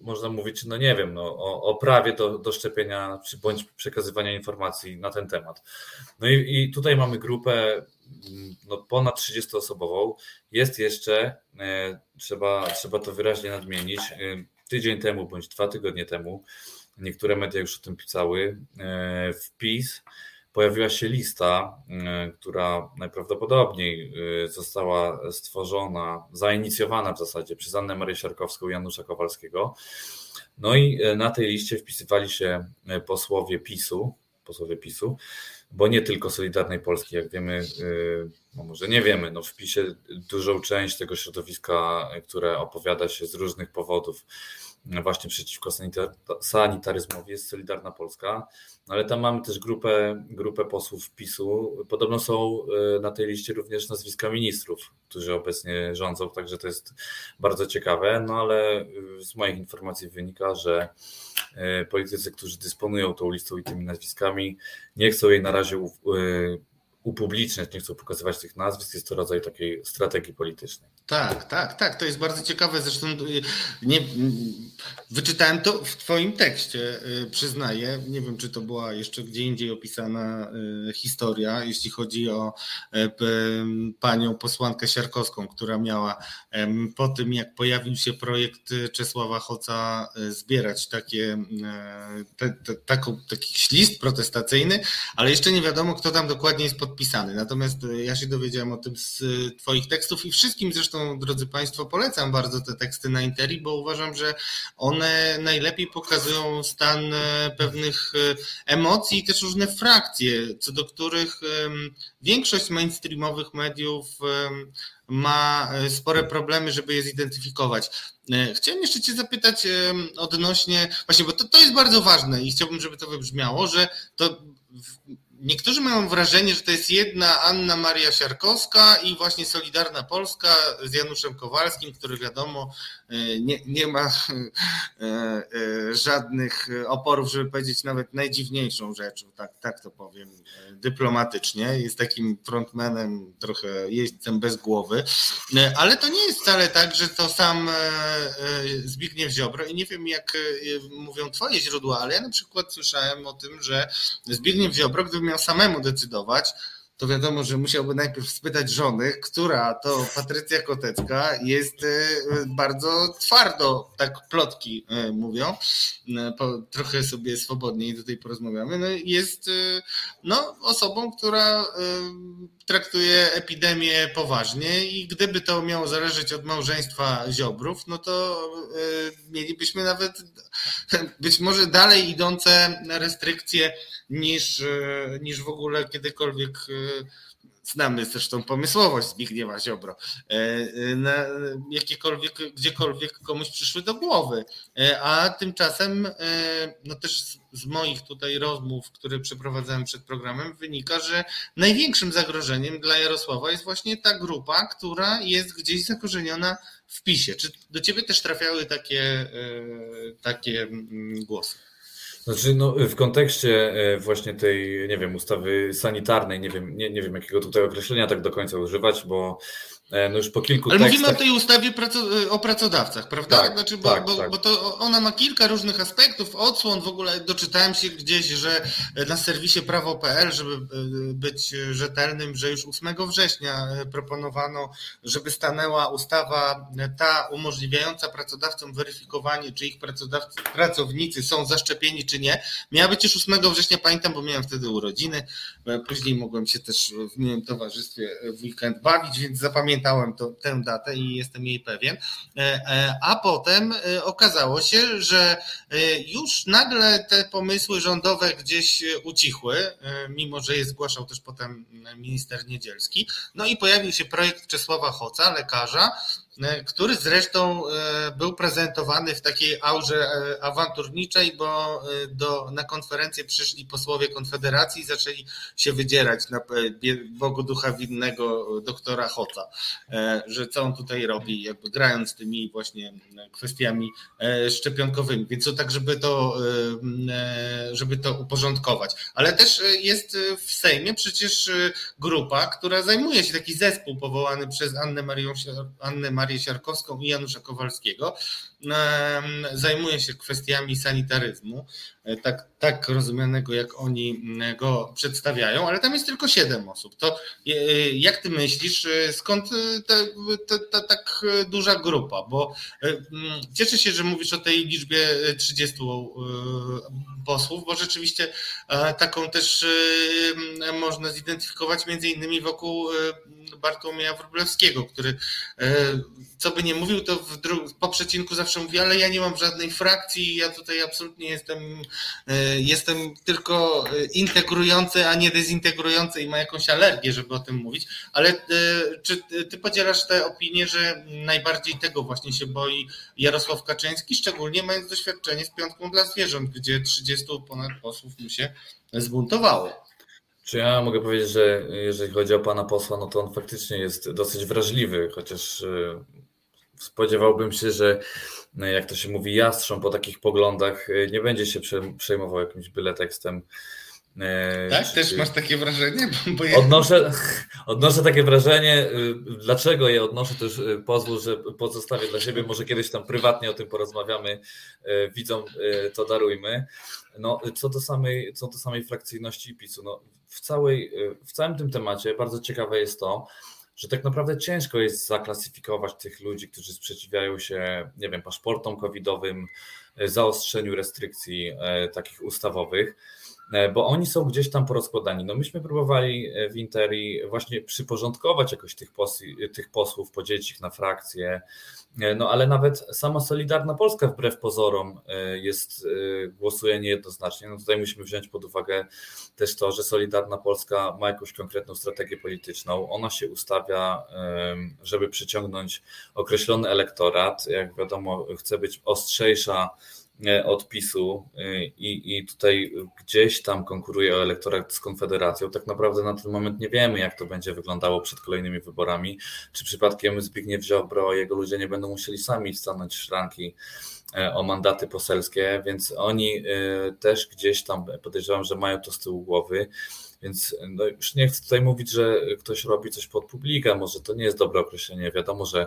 można mówić, no nie wiem, no, o, o prawie do, do szczepienia bądź przekazywania informacji na ten temat. No i, i tutaj mamy grupę no, ponad 30-osobową. Jest jeszcze, trzeba, trzeba to wyraźnie nadmienić, tydzień temu bądź dwa tygodnie temu, niektóre media już o tym pisały, e, wpis pojawiła się lista, e, która najprawdopodobniej e, została stworzona, zainicjowana w zasadzie przez Annę Marię Siarkowską i Janusza Kowalskiego. No i na tej liście wpisywali się posłowie PiSu, posłowie PiSu, bo nie tylko Solidarnej Polski, jak wiemy, no może nie wiemy, no w PiSie dużą część tego środowiska, które opowiada się z różnych powodów właśnie przeciwko sanitaryzmowi jest Solidarna Polska, no ale tam mamy też grupę, grupę posłów PiSu. Podobno są e, na tej liście również nazwiska ministrów, którzy obecnie rządzą, także to jest bardzo ciekawe, no ale e, z moich informacji wynika, że e, politycy, którzy dysponują tą listą i tymi nazwiskami, nie chcą jej na razie upubliczniać, nie chcą pokazywać tych nazwisk, jest to rodzaj takiej strategii politycznej. Tak, tak, tak, to jest bardzo ciekawe, zresztą y, nie, wyczytałem to w twoim tekście, y, przyznaję, nie wiem czy to była jeszcze gdzie indziej opisana y, historia, jeśli chodzi o panią posłankę Siarkowską, która miała po tym jak pojawił się projekt Czesława Hoca zbierać takie, te, te, taką, taki list protestacyjny, ale jeszcze nie wiadomo kto tam dokładnie jest pod podpisany. Natomiast e, ja się dowiedziałem o tym z e, Twoich tekstów i wszystkim zresztą, drodzy Państwo, polecam bardzo te teksty na Interi, bo uważam, że one najlepiej pokazują stan e, pewnych emocji i też różne frakcje, co do których większość mainstreamowych mediów ma spore problemy, żeby je zidentyfikować. Chciałem jeszcze Cię zapytać odnośnie, właśnie, bo to, to jest bardzo ważne i chciałbym, żeby to wybrzmiało, że to Niektórzy mają wrażenie, że to jest jedna Anna Maria Siarkowska i właśnie Solidarna Polska z Januszem Kowalskim, który wiadomo nie, nie ma e, e, żadnych oporów, żeby powiedzieć nawet najdziwniejszą rzeczą, tak, tak to powiem dyplomatycznie. Jest takim frontmanem, trochę jeźdźcem bez głowy, ale to nie jest wcale tak, że to sam Zbigniew Ziobro i nie wiem jak mówią twoje źródła, ale ja na przykład słyszałem o tym, że Zbigniew Ziobro, gdyby miał samemu decydować, to wiadomo, że musiałby najpierw spytać żony, która to Patrycja Kotecka jest e, bardzo twardo, tak plotki e, mówią, e, trochę sobie swobodniej tutaj porozmawiamy, no jest no, osobą, która traktuje epidemię poważnie i gdyby to miało zależeć od małżeństwa Ziobrów, no to mielibyśmy nawet być może dalej idące restrykcje niż, e, niż w ogóle kiedykolwiek e, znamy zresztą pomysłowość Zbigniewa Ziobro, e, na jakiekolwiek, gdziekolwiek komuś przyszły do głowy. A tymczasem, no też z moich tutaj rozmów, które przeprowadzałem przed programem, wynika, że największym zagrożeniem dla Jarosława jest właśnie ta grupa, która jest gdzieś zakorzeniona w PiSie. Czy do ciebie też trafiały takie, takie mm, głosy? Znaczy, no, w kontekście e, właśnie tej, nie wiem, ustawy sanitarnej, nie wiem, nie, nie wiem jakiego tutaj określenia tak do końca używać, bo E, no już po kilku Ale tekstach... mówimy o tej ustawie e, o pracodawcach, prawda? Tak, znaczy, bo, tak, bo, tak. bo to ona ma kilka różnych aspektów, odsłon, w ogóle doczytałem się gdzieś, że na serwisie prawo.pl, żeby e, być rzetelnym, że już 8 września proponowano, żeby stanęła ustawa ta umożliwiająca pracodawcom weryfikowanie, czy ich pracownicy są zaszczepieni, czy nie. Miała być już 8 września, pamiętam, bo miałem wtedy urodziny, później mogłem się też w miłym towarzystwie w weekend bawić, więc zapamiętałem zapamiętałem to, tę datę i jestem jej pewien. E, e, a potem e, okazało się, że już nagle te pomysły rządowe gdzieś ucichły, mimo że je zgłaszał też potem minister Niedzielski. No i pojawił się projekt Czesława Hoca, lekarza, który zresztą e, był prezentowany w takiej aurze e, awanturniczej, bo do, na konferencję przyszli posłowie Konfederacji i zaczęli się wydzierać na Bogu Ducha Winnego doktora Hoca, że co on tutaj robi, jakby grając tymi właśnie kwestiami szczepionkowymi, więc to tak, żeby to, żeby to uporządkować. Ale też jest w Sejmie przecież grupa, która zajmuje się, taki zespół powołany przez Annę Marię, Annę Marię Marię Siarkowską i Janusza Kowalskiego. Zajmuje się kwestiami sanitaryzmu, e, tak, tak rozumianego, jak oni go przedstawiają, ale tam jest tylko siedem osób. To e, jak ty myślisz, e, skąd ta, ta, ta, tak duża grupa? Bo cieszę się, że mówisz o tej liczbie 30 posłów, bo rzeczywiście taką też można zidentyfikować między innymi wokół Bartłomieja Wróblewskiego, który co by nie mówił, to w po przecinku zawsze mówi, ale ja nie mam żadnej frakcji, ja tutaj absolutnie jestem, e, jestem tylko e, integrujący, a nie dezintegrujący i ma jakąś alergię, żeby o tym mówić. Ale e, czy ty podzielasz tę opinię, że najbardziej tego właśnie się boi Jarosław Kaczyński, szczególnie mając doświadczenie z piątką dla zwierząt, gdzie 30 ponad posłów mu się zbuntowało? Czy ja mogę powiedzieć, że jeżeli chodzi o pana posła, no to on faktycznie jest dosyć wrażliwy, chociaż spodziewałbym się, że jak to się mówi, jastrząb po takich poglądach y, nie będzie się przejmował jakimś byle tekstem. Y, tak, czy, też masz takie wrażenie? Bo ja... odnoszę, odnoszę takie wrażenie. Y, dlaczego je odnoszę, to już pozwól, że pozostawię dla siebie. Może kiedyś tam prywatnie o tym porozmawiamy. Widzą, to darujmy. No, co do samej, co do samej frakcyjności PiSu, no, w, całej, w całym tym temacie bardzo ciekawe jest to, że tak naprawdę ciężko jest zaklasyfikować tych ludzi, którzy sprzeciwiają się, nie wiem, paszportom covidowym, zaostrzeniu restrykcji e, takich ustawowych, bo oni są gdzieś tam porozkładani. No myśmy próbowali w Interi właśnie przyporządkować jakoś tych, tych posłów, podzielić ich na frakcje, E, no ale nawet sama Solidarna Polska wbrew pozorom e, jest, e, głosuje niejednoznacznie. No tutaj musimy wziąć pod uwagę też to, że Solidarna Polska ma jakąś konkretną strategię polityczną. Ona się ustawia, żeby przyciągnąć określony elektorat. Jak wiadomo, chce być ostrzejsza E, odpisu e, i, i tutaj gdzieś tam konkuruje o elektorat z Konfederacją. Tak naprawdę na ten moment nie wiemy, jak to będzie wyglądało przed kolejnymi wyborami. Czy przypadkiem Zbigniew Ziobro i jego ludzie nie będą musieli sami stanąć w szranki e, o mandaty poselskie, więc oni też gdzieś tam podejrzewam, że mają to z tyłu głowy. Więc no już nie chcę tutaj mówić, że ktoś robi coś pod publikę, może to nie jest dobre określenie. Wiadomo, że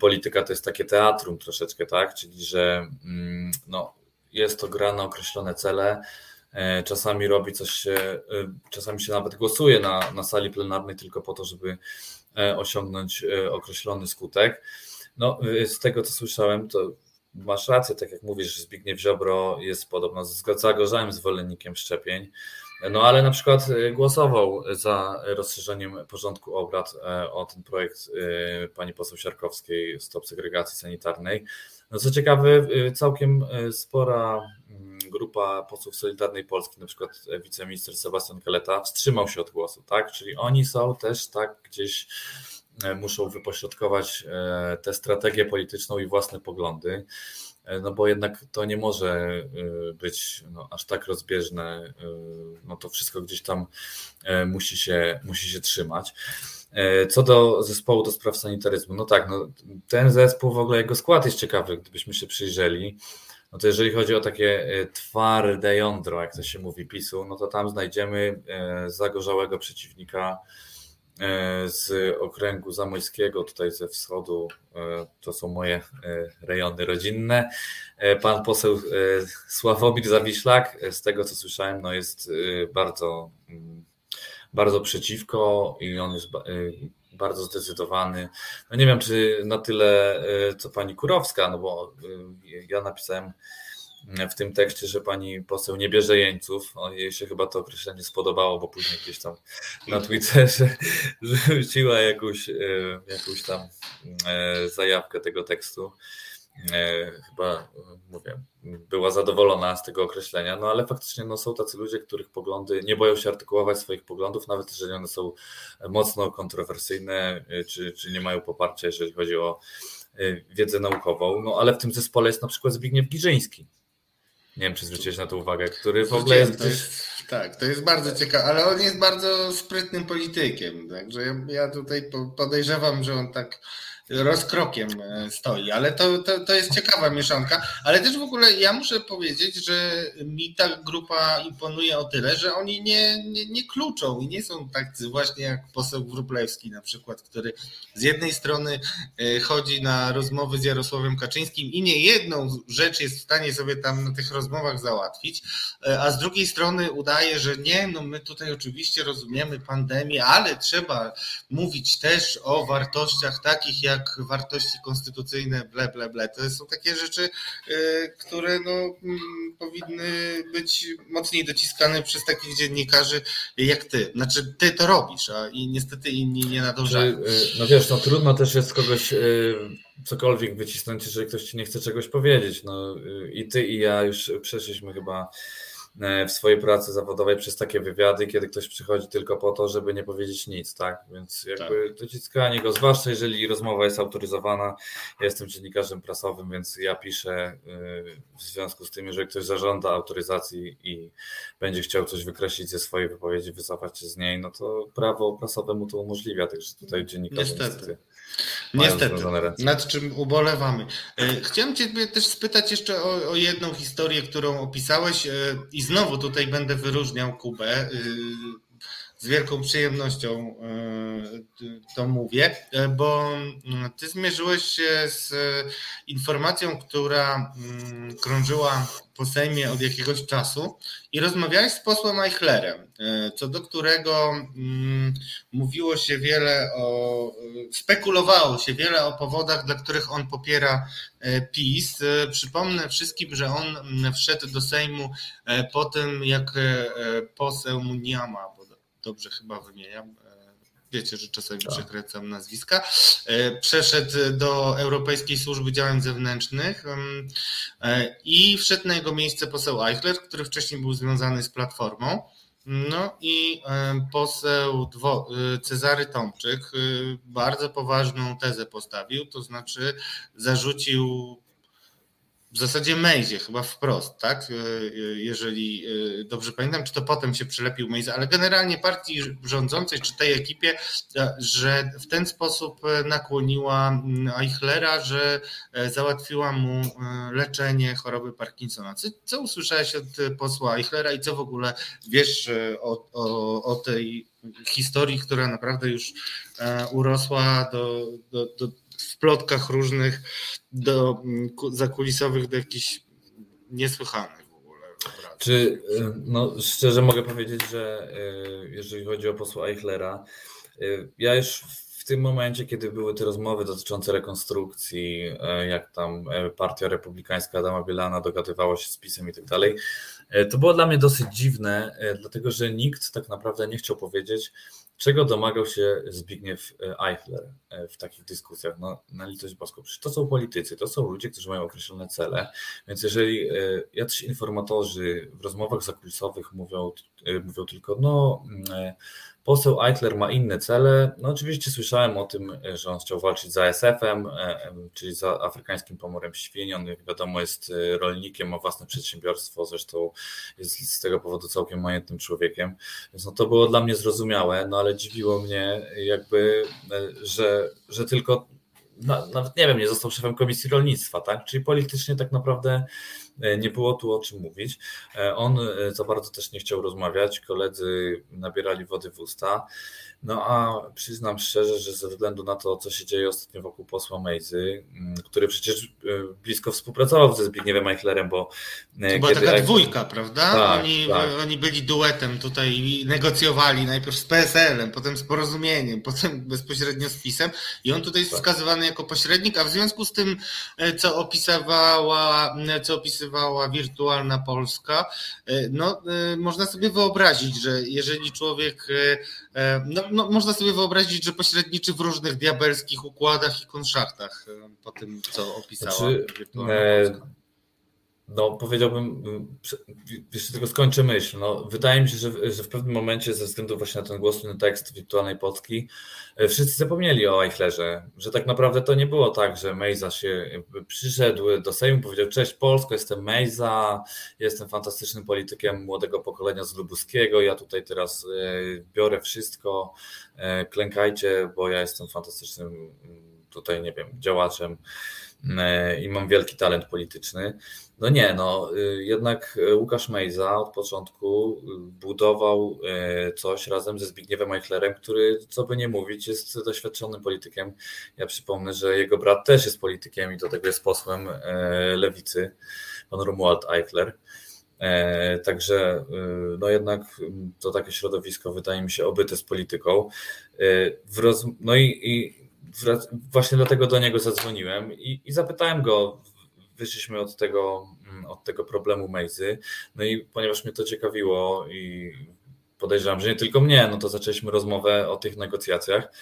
polityka to jest takie teatrum troszeczkę, tak? Czyli, że mm, no, jest to gra na określone cele. E, czasami robi coś się, e, czasami się nawet głosuje na, na sali plenarnej tylko po to, żeby e, osiągnąć określony skutek. No, z tego co słyszałem, to masz rację, tak jak mówisz, Zbigniew Ziobro jest podobno zagorzałym zwolennikiem szczepień. No ale na przykład y, głosował za rozszerzeniem porządku obrad e, o ten projekt y, pani poseł Siarkowskiej Stop Segregacji Sanitarnej. No co ciekawe, y, całkiem spora mm, grupa posłów Solidarnej Polski, na przykład wiceminister Sebastian Kaleta, wstrzymał się od głosu, tak? Czyli oni są też tak gdzieś e, muszą wypośrodkować e, tę strategię polityczną i własne poglądy. E, no bo jednak to nie może e, być no, aż tak rozbieżne, e, no to wszystko gdzieś tam musi się, musi się trzymać. Co do zespołu do spraw sanitaryzmu, no tak, no, ten zespół w ogóle jego skład jest ciekawy, gdybyśmy się przyjrzeli. No to jeżeli chodzi o takie twarde jądro, jak to się mówi, PiSu, no to tam znajdziemy zagorzałego przeciwnika z okręgu zamojskiego, tutaj ze wschodu, to są moje rejony rodzinne. Pan poseł Sławomir Zawiślak, z tego co słyszałem, no jest bardzo, mm, bardzo przeciwko i on jest bardzo zdecydowany. No nie wiem, czy na tyle co pani Kurowska, no bo ja napisałem w tym tekście, że pani poseł nie bierze jeńców. O, jej się chyba to określenie spodobało, bo później gdzieś tam na Twitterze rzuciła jakąś, e, jakąś tam e, zajawkę tego tekstu. E, chyba, mówię, była zadowolona z tego określenia, no ale faktycznie no, są tacy ludzie, których poglądy nie boją się artykułować swoich poglądów, nawet jeżeli one są mocno kontrowersyjne, czy, czy nie mają poparcia, jeżeli chodzi o wiedzę naukową. No ale w tym zespole jest na przykład Zbigniew Giżyński, nie wiem, czy zwróciłeś na to uwagę, który w ogóle jest, jest Tak, to jest bardzo ciekawe, ale on jest bardzo sprytnym politykiem, także ja tutaj podejrzewam, że on tak rozkrokiem e, stoi, ale to, to, to jest ciekawa mieszanka, ale też w ogóle ja muszę powiedzieć, że mi ta grupa imponuje o tyle, że oni nie, nie, nie kluczą i nie są tacy właśnie jak poseł Wróblewski na przykład, który z jednej strony e, chodzi na rozmowy z Jarosławem Kaczyńskim i nie jedną rzecz jest w stanie sobie tam na tych rozmowach załatwić, e, a z drugiej strony udaje, że nie, no my tutaj oczywiście rozumiemy pandemię, ale trzeba mówić też o wartościach takich jak jak wartości konstytucyjne, ble, ble, ble. To są takie rzeczy, y, które no, mm, powinny być mocniej dociskane przez takich dziennikarzy jak ty. Znaczy, ty to robisz, a i niestety inni nie nadążają. Y, no wiesz, no trudno też jest kogoś y, cokolwiek wycisnąć, jeżeli ktoś ci nie chce czegoś powiedzieć. No i ty i ja już przeszliśmy chyba w swojej pracy zawodowej przez takie wywiady, kiedy ktoś przychodzi tylko po to, żeby nie powiedzieć nic, tak? Więc jakby tak. dociskanie go, zwłaszcza jeżeli rozmowa jest autoryzowana. Ja jestem dziennikarzem prasowym, więc ja piszę e, w związku z tym, jeżeli ktoś zażąda autoryzacji i będzie chciał coś wykreślić ze swojej wypowiedzi, wycofać się z niej, no to prawo prasowe mu to umożliwia, także tutaj dziennikarze niestety. niestety Niestety, nad czym ubolewamy. E, chciałem Cię też spytać jeszcze o, o, jedną historię, którą opisałeś e, i znowu tutaj będę wyróżniał Kubę. E, z wielką przyjemnością to mówię, bo mm, Ty zmierzyłeś się z informacją, która mm, krążyła po Sejmie od jakiegoś czasu i rozmawiałeś z posłem Eichlerem, e, co do którego mm, mówiło się wiele o, spekulowało się wiele o powodach, dla których on popiera e, PiS. E, przypomnę wszystkim, że on wszedł do Sejmu po tym, jak poseł Muniama, bo dobrze chyba wymieniam, Wiecie, że czasami tak. przekręcam nazwiska. E, przeszedł do Europejskiej Służby Działań Zewnętrznych e, i wszedł na jego miejsce poseł Eichler, który wcześniej był związany z Platformą. No i e, poseł Cezary Tomczyk bardzo poważną tezę postawił, to znaczy zarzucił w zasadzie Mejzie chyba wprost, tak? E, e, jeżeli e, dobrze pamiętam, czy to potem się przylepił Mejza, ale generalnie partii rządzącej, czy tej ekipie, że w ten sposób nakłoniła mm, Eichlera, że załatwiła mu leczenie choroby Parkinsona. Co, usłyszałeś od posła Eichlera i co w ogóle wiesz o, o, o tej historii, która naprawdę już urosła do, do, do w plotkach różnych do mm, zakulisowych do jakichś niesłychanych w ogóle. Czy, y, no szczerze mogę powiedzieć, że y, jeżeli chodzi o posła Eichlera, y, ja już w tym momencie, kiedy były te rozmowy dotyczące rekonstrukcji, jak tam partia republikańska Adama Bielana dogadywała się z PiSem i tak dalej, to było dla mnie dosyć dziwne, dlatego że nikt tak naprawdę nie chciał powiedzieć, Czego domagał się Zbigniew e, Eichler e, w takich dyskusjach? No, na litość boską, przecież to są politycy, to są ludzie, którzy mają określone cele, więc jeżeli e, jacyś informatorzy w rozmowach zakulisowych mówią, mówią tylko, no mm, Poseł Eichler ma inne cele. No oczywiście słyszałem o tym, że on chciał walczyć za SF-em, e, czyli za afrykańskim pomorem świń. On, jak wiadomo, jest e, rolnikiem, ma własne przedsiębiorstwo, zresztą jest z tego powodu całkiem majętnym człowiekiem. Więc no to było dla mnie zrozumiałe, no ale dziwiło mnie jakby, e, że, że tylko nawet nie wiem, nie został szefem Komisji Rolnictwa, tak? Czyli politycznie tak naprawdę nie było tu o czym mówić. On za bardzo też nie chciał rozmawiać, koledzy nabierali wody w usta. No a przyznam szczerze, że ze względu na to, co się dzieje ostatnio wokół posła Mejzy, mm, który przecież e, blisko współpracował ze Zbigniewem Eichlerem, bo... E, to była taka Eichler... dwójka, prawda? Tak, oni, tak. oni byli duetem tutaj i negocjowali najpierw z PSL-em, potem z porozumieniem, potem bezpośrednio z PiSem i on tutaj jest tak. wskazywany jako pośrednik, a w związku z tym, e, co opisywała, co opisywała wirtualna Polska, no można sobie wyobrazić, że jeżeli człowiek no, no, można sobie wyobrazić, że pośredniczy w różnych diabelskich układach i konszachtach e, po tym, co opisała znaczy, e, no, powiedziałbym, jeszcze tylko skończę myśl. No, wydaje mi się, że, że w pewnym momencie, ze względu właśnie na ten głosny tekst wirtualnej Polski, e, wszyscy zapomnieli o Eichlerze, że tak naprawdę to nie było tak, że Mejza się przyszedł do Sejmu, powiedział: Cześć Polsko, jestem Mejza, jestem fantastycznym politykiem młodego pokolenia z Lubuskiego, ja tutaj teraz biorę wszystko, klękajcie, bo ja jestem fantastycznym tutaj, nie wiem, działaczem i mam wielki talent polityczny. No nie, no y, jednak Łukasz Mejza od początku budował y, coś razem ze Zbigniewem Eichlerem, który, co by nie mówić, jest doświadczonym politykiem. Ja przypomnę, że jego brat też jest politykiem i do tego jest posłem y, lewicy, pan Romuald Eichler. Także no jednak to takie środowisko wydaje mi się obyte z polityką. No i, i właśnie dlatego do niego zadzwoniłem i, i zapytałem go, wyszliśmy od tego, mm, od tego problemu Mejzy, no i ponieważ mnie to ciekawiło i podejrzewam, że nie tylko mnie, no to zaczęliśmy rozmowę o tych negocjacjach.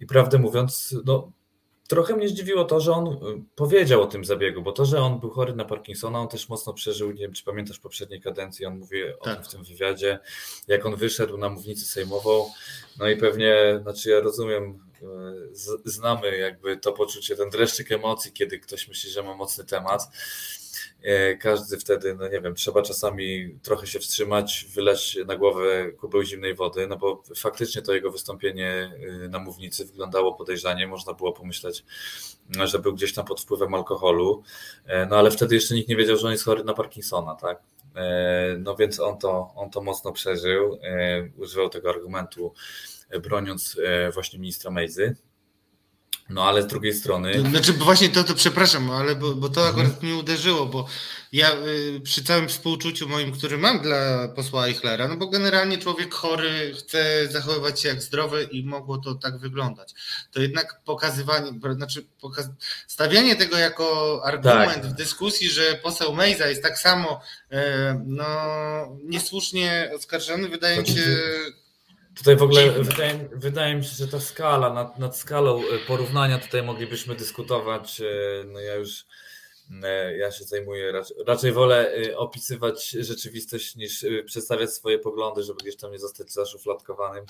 I prawdę mówiąc, no trochę mnie zdziwiło to, że on y, powiedział o tym zabiegu, bo to, że on był chory na Parkinsona, on też mocno przeżył, nie wiem, czy pamiętasz poprzedniej kadencji, on mówi tak. o tym w tym wywiadzie, jak on wyszedł na mównicę sejmową, no i pewnie, znaczy ja rozumiem, znamy jakby to poczucie, ten dreszczyk emocji, kiedy ktoś myśli, że ma mocny temat, E, każdy wtedy, no nie wiem, trzeba czasami trochę się wstrzymać, wylać na głowę kubeł zimnej wody, no bo faktycznie to jego wystąpienie y, na mównicy wyglądało podejrzanie, można było pomyśleć, że był gdzieś tam pod wpływem alkoholu, e, no ale wtedy jeszcze nikt nie wiedział, że on jest chory na Parkinsona, tak? E, no więc on to, on to mocno przeżył, używał tego argumentu broniąc właśnie ministra Mejzy. No ale z drugiej strony. Znaczy, bo właśnie to, to przepraszam, ale bo, bo to mhm. akurat mnie uderzyło, bo ja y, przy całym współczuciu moim, który mam dla posła Eichlera, no bo generalnie człowiek chory chce zachowywać się jak zdrowy i mogło to tak wyglądać. To jednak pokazywanie, znaczy pokaz, stawianie tego jako argument tak. w dyskusji, że poseł Mejza jest tak samo e, no, niesłusznie oskarżony, wydaje mi się Tutaj w ogóle wydaje, wydaje, mi się, że ta skala, nad, nad skalą e, porównania tutaj moglibyśmy dyskutować. E, no ja już e, ja się zajmuję, raczej, raczej wolę opisywać rzeczywistość niż przedstawiać swoje poglądy, żeby gdzieś tam nie zostać zaszufladkowanym,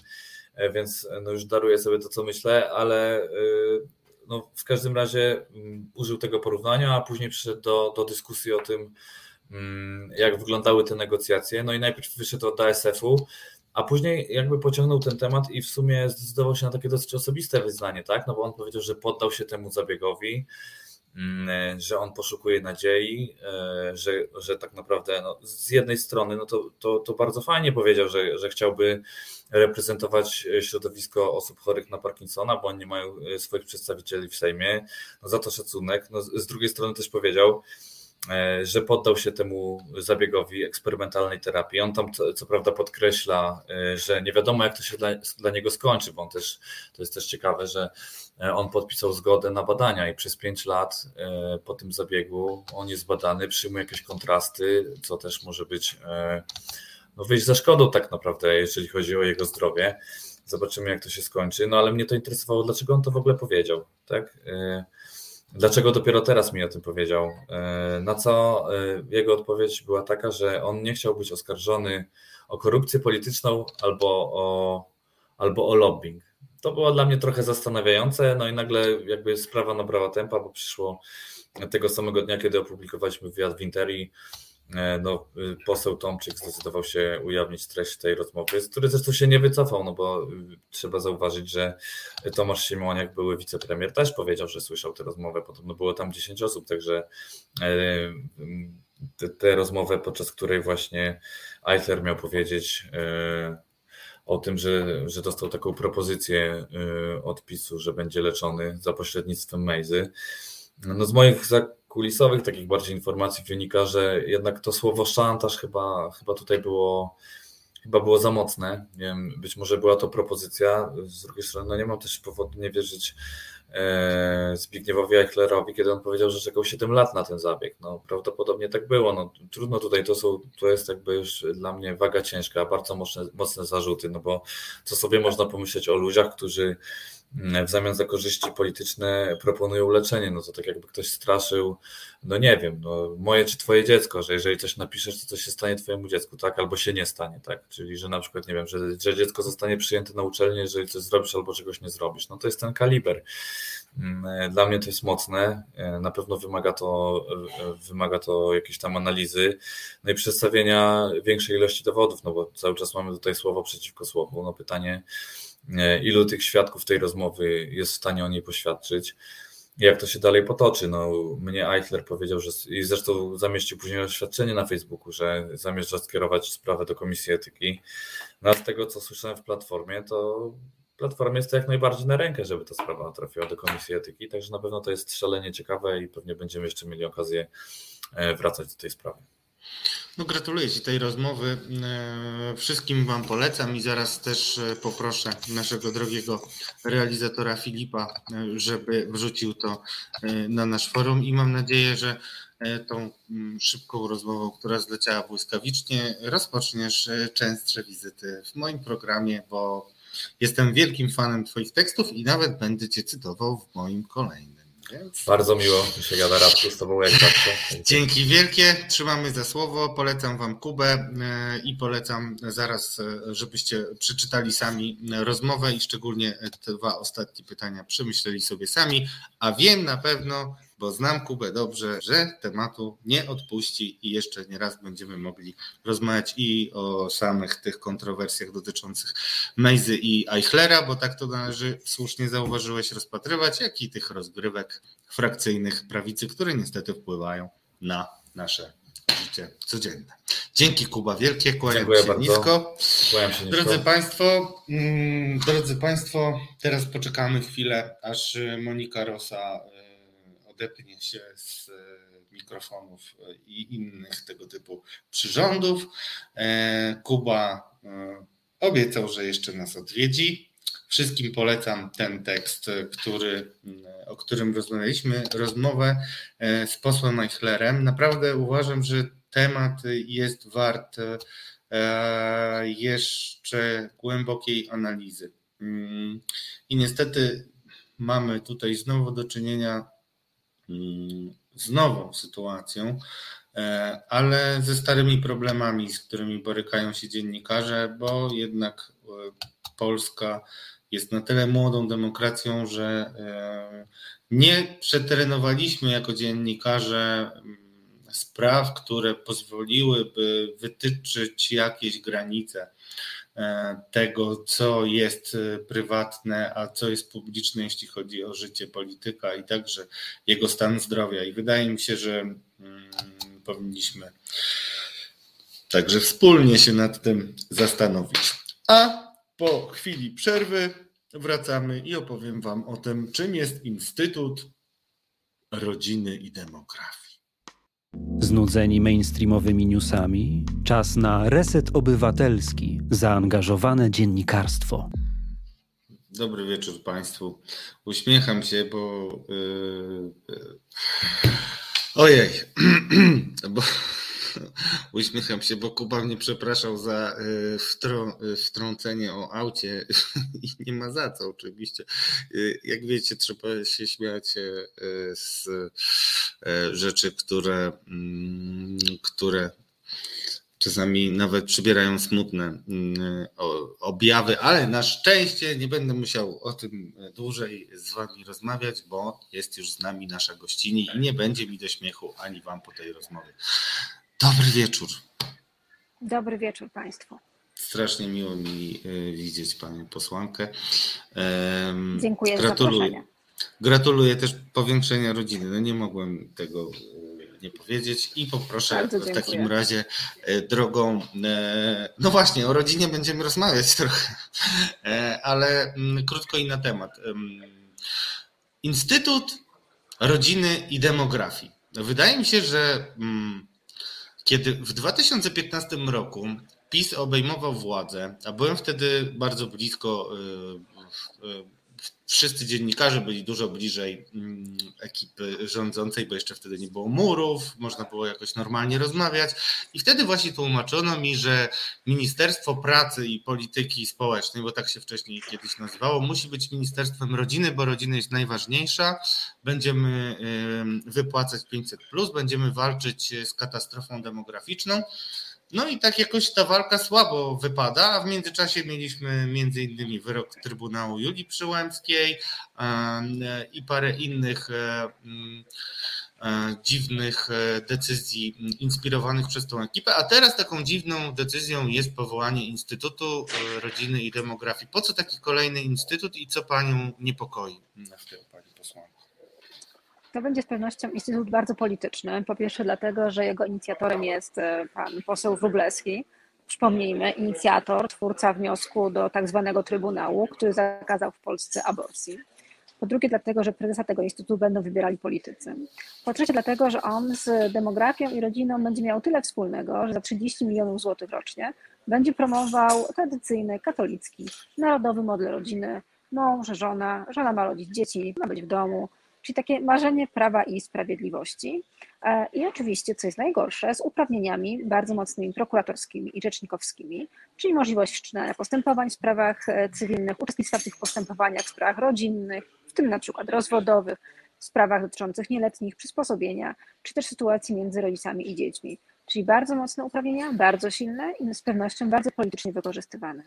więc no już daruję sobie to, co myślę, ale no w każdym razie mm, użył tego porównania, a później przyszedł do, do dyskusji o tym, mm, jak wyglądały te negocjacje. No i najpierw wyszedł od ASF-u, a później jakby pociągnął ten temat i w sumie zdecydował się na takie dosyć osobiste wyznanie, tak? No bo on powiedział, że poddał się temu zabiegowi, mm, że on poszukuje nadziei, e, że, że tak naprawdę no, z jednej strony no to, to, to bardzo fajnie powiedział, że, że chciałby reprezentować środowisko osób chorych na Parkinsona, bo oni mają e, swoich przedstawicieli w Sejmie. No za to szacunek. No, z drugiej strony też powiedział, że poddał się temu zabiegowi eksperymentalnej terapii. On tam co, co, prawda podkreśla, e, że nie wiadomo jak to się dla, dla, niego skończy, bo on też, to jest też ciekawe, że e, on podpisał zgodę na badania i przez 5 lat po tym zabiegu on jest badany, przyjmuje jakieś kontrasty, co też może być no wyjść za szkodą tak naprawdę, jeżeli chodzi o jego zdrowie. Zobaczymy jak to się skończy, no ale mnie to interesowało, dlaczego on to w ogóle powiedział, tak? Dlaczego dopiero teraz mi o tym powiedział? E, na co e, jego odpowiedź była taka, że on nie chciał być oskarżony o korupcję polityczną albo o, albo o lobbying. To było dla mnie trochę zastanawiające, no i nagle jakby sprawa nabrała tempa, bo przyszło tego samego dnia, kiedy opublikowaliśmy wywiad w Interi, no, y, poseł Tomczyk zdecydował się ujawnić treść tej rozmowy, z której zresztą się nie wycofał, no bo y, trzeba zauważyć, że Tomasz Siemoniak, były wicepremier, też powiedział, że słyszał tę rozmowę, podobno było tam 10 osób, także e, tę rozmowę, podczas której właśnie Eichler miał powiedzieć o tym, że, że dostał taką propozycję od PiSu, że będzie leczony za pośrednictwem Mejzy. No z moich zakulisowych takich bardziej informacji wynika, że jednak to słowo szantaż chyba, chyba tutaj było chyba było za mocne. Nie wiem, być może była to propozycja. Z drugiej strony, no nie mam też powodu nie wierzyć e, Zbigniewowi Eichlerowi, kiedy on powiedział, że czekał 7 lat na ten zabieg. No, prawdopodobnie tak było. No, trudno tutaj, to, są, to jest jakby już dla mnie waga ciężka, bardzo mocne, mocne zarzuty, no bo co sobie można pomyśleć o ludziach, którzy w zamian za korzyści polityczne proponują leczenie. No to tak jakby ktoś straszył, no nie wiem, no moje czy twoje dziecko, że jeżeli coś napiszesz, to coś się stanie twojemu dziecku, tak? Albo się nie stanie, tak? Czyli, że na przykład, nie wiem, że, że dziecko zostanie przyjęte na uczelnię, jeżeli coś zrobisz albo czegoś nie zrobisz. No to jest ten kaliber. Mm, dla mnie to jest mocne. Na pewno wymaga to, wymaga to jakiejś tam analizy, no i przedstawienia większej ilości dowodów, no bo cały czas mamy tutaj słowo przeciwko słowu. No pytanie, E, ilu tych świadków tej rozmowy jest w stanie o niej poświadczyć, jak to się dalej potoczy. No, mnie Eichler powiedział, że i zresztą zamieścił później oświadczenie na Facebooku, że zamierza skierować sprawę do Komisji Etyki. No a z tego, co słyszałem w Platformie, to Platformie jest to jak najbardziej na rękę, żeby ta sprawa trafiła do Komisji Etyki, także na pewno to jest szalenie ciekawe i pewnie będziemy jeszcze mieli okazję e, wracać do tej sprawy. No gratuluję Ci tej rozmowy. E, wszystkim Wam polecam i zaraz też e, poproszę naszego drogiego realizatora Filipa, e, żeby wrzucił to na nasz forum i mam nadzieję, że tą mm, szybką rozmową, która zleciała błyskawicznie, rozpoczniesz częstsze wizyty w moim programie, bo jestem wielkim fanem Twoich tekstów i nawet będę Cię cytował w moim kolejnym. Więc... Bardzo miło mi się gada Radku z Tobą jak zawsze. Dzięki. Wielkie, trzymamy za słowo, polecam Wam Kubę e, i polecam zaraz, e, żebyście przeczytali sami rozmowę i szczególnie te dwa ostatnie pytania przemyśleli sobie sami, a wiem na pewno, bo znam Kubę dobrze, że tematu nie odpuści i jeszcze nie raz będziemy mogli rozmawiać i o samych tych kontrowersjach dotyczących Mejzy i Eichlera, bo tak to należy, słusznie zauważyłeś, rozpatrywać, jak i tych rozgrywek frakcyjnych prawicy, które niestety wpływają na nasze życie codzienne. Dzięki Kuba wielkie, kłaniam się bardzo. nisko. Kłaniam się nisko. Drodzy Państwo, mm, drodzy Państwo, teraz poczekamy chwilę, aż Monika Rosa odepnie się z e, mikrofonów e, i innych tego typu przyrządów. E, Kuba obiecał, że jeszcze nas odwiedzi. Wszystkim polecam ten tekst, który, o którym rozmawialiśmy, rozmowę z posłem Eichlerem. Naprawdę uważam, że temat jest wart jeszcze głębokiej analizy. Mm, I niestety mamy tutaj znowu do czynienia Mm, z nową sytuacją, e, ale ze starymi problemami, z którymi borykają się dziennikarze, bo jednak e, Polska jest na tyle młodą demokracją, że e, nie przetrenowaliśmy jako dziennikarze mm, spraw, które pozwoliłyby wytyczyć jakieś granice tego, co jest e, prywatne, a co jest publiczne, jeśli chodzi o życie polityka i także jego stan zdrowia. I wydaje mi się, że mm, powinniśmy także wspólnie się nad tym zastanowić. A po chwili przerwy wracamy i opowiem Wam o tym, czym jest Instytut Rodziny i Demografii. Znudzeni mainstreamowymi newsami? Czas na reset obywatelski, zaangażowane dziennikarstwo. Dobry wieczór Państwu. Uśmiecham się, bo. Yy, yy. Ojej, bo Uśmiecham się, bo Kuba mnie przepraszał za e, wtrą wtrącenie o aucie i nie ma za co oczywiście. E, jak wiecie, trzeba się śmiać z rzeczy, które, mm, które czasami nawet przybierają smutne objawy, ale na szczęście nie będę musiał o tym dłużej z Wami rozmawiać, bo jest już z nami nasza gościni i nie będzie mi do śmiechu ani Wam po tej rozmowie. Dobry wieczór. Dobry wieczór Państwu. Strasznie miło mi e, widzieć Panią posłankę. Dziękuję Gratuluję. za zaproszenie. Gratuluję też powiększenia rodziny. No nie mogłem tego ładnie powiedzieć i poproszę w takim razie drogą, no właśnie, o rodzinie będziemy rozmawiać trochę, ale mm, krótko i na temat. Instytut Rodziny i Demografii. Wydaje mi się, że mm, kiedy w 2015 roku PiS obejmował władzę, a byłem wtedy bardzo blisko y, y, wszyscy dziennikarze byli dużo bliżej mm, ekipy rządzącej, bo jeszcze wtedy nie było murów, można było jakoś normalnie rozmawiać. I wtedy właśnie tłumaczono mi, że Ministerstwo Pracy i Polityki Społecznej, bo tak się wcześniej kiedyś nazywało, musi być Ministerstwem Rodziny, bo rodzina jest najważniejsza. Będziemy wypłacać 500, będziemy walczyć z katastrofą demograficzną. No i tak jakoś ta walka słabo wypada, a w międzyczasie mieliśmy między innymi wyrok Trybunału Julii Przyłębskiej i parę innych e, mm, e, dziwnych e, decyzji inspirowanych przez tą ekipę, a teraz taką dziwną decyzją jest powołanie Instytutu Rodziny i Demografii. Po co taki kolejny instytut i co Panią niepokoi w tym? To będzie z pewnością instytut bardzo polityczny. Po pierwsze, dlatego, że jego inicjatorem jest e, pan poseł Wróblewski. Przypomnijmy, inicjator, twórca wniosku do tak zwanego Trybunału, który zakazał w Polsce aborcji. Po drugie, dlatego, że prezesa tego instytutu będą wybierali politycy. Po trzecie, dlatego, że on z demografią i rodziną będzie miał tyle wspólnego, że za 30 milionów złotych rocznie będzie promował tradycyjny, katolicki, narodowy model rodziny. Mąż, żona, żona ma rodzić dzieci, ma być w domu, czyli takie marzenie prawa i sprawiedliwości. E, I oczywiście, co jest najgorsze, z uprawnieniami bardzo mocnymi prokuratorskimi i rzecznikowskimi, czyli możliwość wszczynania postępowań w sprawach e, cywilnych, uczestnictwa w tych postępowaniach w sprawach rodzinnych, w tym na przykład rozwodowych, w sprawach dotyczących nieletnich, przysposobienia, czy też sytuacji między rodzicami i dziećmi. Czyli bardzo mocne uprawnienia, bardzo silne i z pewnością bardzo politycznie wykorzystywane.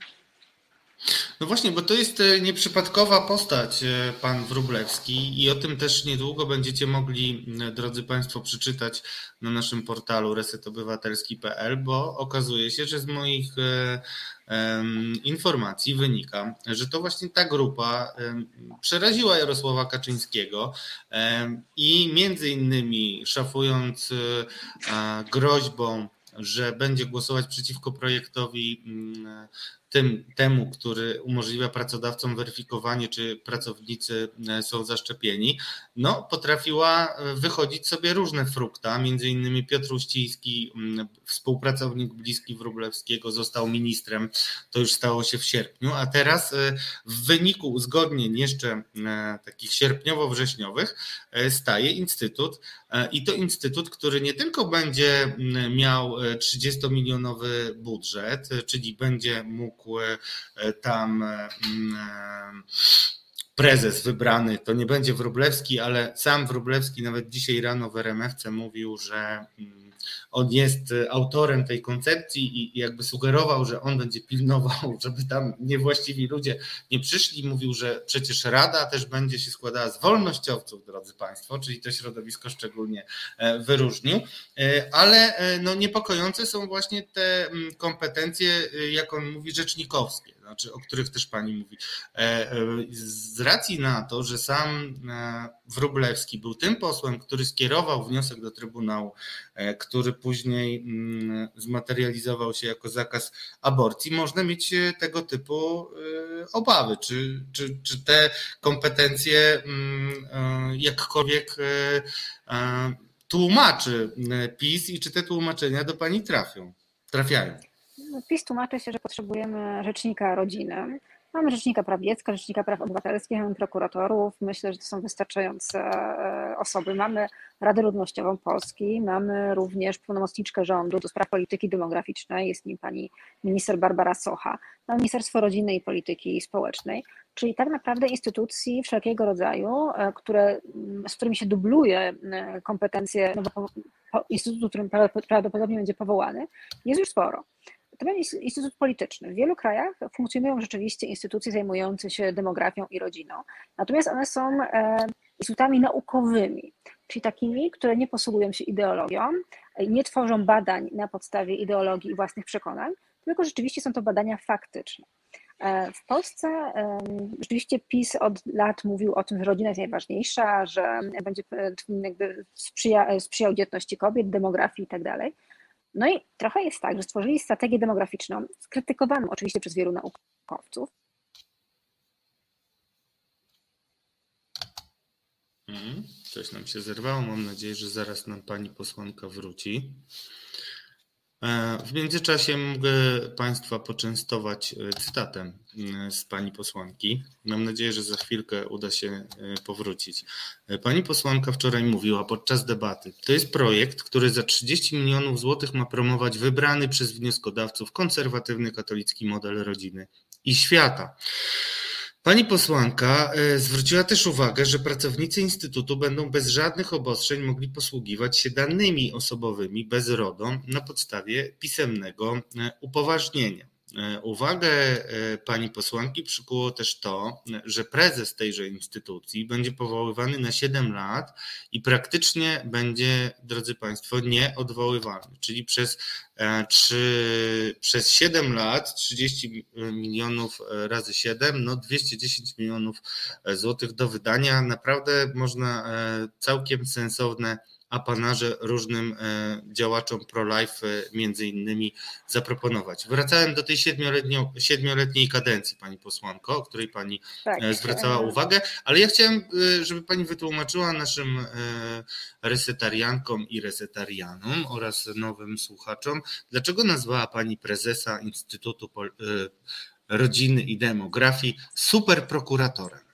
No właśnie, bo to jest e, nieprzypadkowa postać, e, pan Wróblewski, i o tym też niedługo będziecie mogli, drodzy Państwo, przeczytać na naszym portalu resetobywatelski.pl, bo okazuje się, że z moich e, informacji wynika, że to właśnie ta grupa przeraziła Jarosława Kaczyńskiego i między innymi szafując groźbą, że będzie głosować przeciwko projektowi tym, temu, który umożliwia pracodawcom weryfikowanie, czy pracownicy e, są zaszczepieni, no, potrafiła e, wychodzić sobie różne frukta. Między innymi Piotr Uściński, współpracownik bliski Wróblewskiego, został ministrem. To już stało się w sierpniu, a teraz e, w wyniku uzgodnień jeszcze takich sierpniowo-wrześniowych staje Instytut i to Instytut, który nie tylko będzie miał 30-milionowy budżet, czyli będzie mógł e, tam e, mm, e, prezes wybrany, to nie będzie Wróblewski, ale sam Wróblewski nawet dzisiaj rano w RMFC mówił, że mm, on jest e, autorem tej koncepcji i jakby sugerował, że on będzie pilnował, żeby tam niewłaściwi ludzie nie przyszli. Mówił, że przecież Rada też będzie się składała z wolnościowców, drodzy Państwo, czyli to środowisko szczególnie e, wyróżnił, e, ale no niepokojące są właśnie te mm, kompetencje, jak on mówi, rzecznikowskie znaczy, o których też pani mówi. Z racji na to, że sam Wróblewski był tym posłem, który skierował wniosek do Trybunału, który później mm, zmaterializował się jako zakaz aborcji, można mieć e, tego typu e, obawy. Czy, czy, czy te kompetencje mm, e, jakkolwiek tłumaczy PiS i czy te tłumaczenia do pani trafią, trafiają? PiS tłumaczy się, że potrzebujemy rzecznika rodziny. Mamy Rzecznika Praw Dziecka, Rzecznika Praw Obywatelskich, mamy prokuratorów. Myślę, że to są wystarczające e, osoby. Mamy Radę Ludnościową Polski, mamy również pełnomocniczkę rządu do spraw polityki demograficznej, jest nim pani minister Barbara Socha, mamy Ministerstwo Rodziny i Polityki Społecznej, czyli tak naprawdę instytucji wszelkiego rodzaju, e, które, z którymi się dubluje e, kompetencje no instytutu, którym prawdopodobnie będzie powołany, jest już sporo. To będzie instytut polityczny. W wielu krajach funkcjonują rzeczywiście instytucje zajmujące się demografią i rodziną, natomiast one są e, instytutami naukowymi, czyli takimi, które nie posługują się ideologią, nie tworzą badań na podstawie ideologii i własnych przekonań, tylko rzeczywiście są to badania faktyczne. E, w Polsce rzeczywiście PiS od lat mówił o tym, że rodzina jest najważniejsza, że będzie jakby sprzyja, sprzyjał dzietności kobiet, demografii i tak. No i trochę jest tak, że stworzyli strategię demograficzną, skrytykowaną oczywiście przez wielu naukowców. Mhm. Coś nam się zerwało. Mam nadzieję, że zaraz nam pani posłanka wróci. E, w międzyczasie mogę Państwa poczęstować e, cytatem e, z pani posłanki. Mam nadzieję, że za chwilkę uda się powrócić. Pani posłanka wczoraj mówiła podczas debaty: To jest projekt, który za 30 milionów złotych ma promować wybrany przez wnioskodawców konserwatywny katolicki model rodziny i świata. Pani posłanka e, zwróciła też uwagę, że pracownicy Instytutu będą bez żadnych obostrzeń mogli posługiwać się danymi osobowymi bez RODO na podstawie pisemnego e, upoważnienia. E, uwagę e, pani posłanki przykuło też to, że prezes tejże instytucji będzie powoływany na 7 lat i praktycznie będzie, drodzy Państwo, nieodwoływalny, czyli przez, 3, e, przez 7 lat 30 milionów razy 7, no 210 milionów złotych do wydania. Naprawdę można całkiem sensowne apanarze różnym e, działaczom pro-life e, między innymi zaproponować. Wracałem do tej siedmioletniej kadencji, pani posłanko, o której pani tak. E, zwracała uwagę, ale ja chciałem, żeby pani wytłumaczyła naszym resetariankom i resetarianom oraz nowym słuchaczom, dlaczego nazwała pani prezesa Instytutu Rodziny i Demografii superprokuratorem.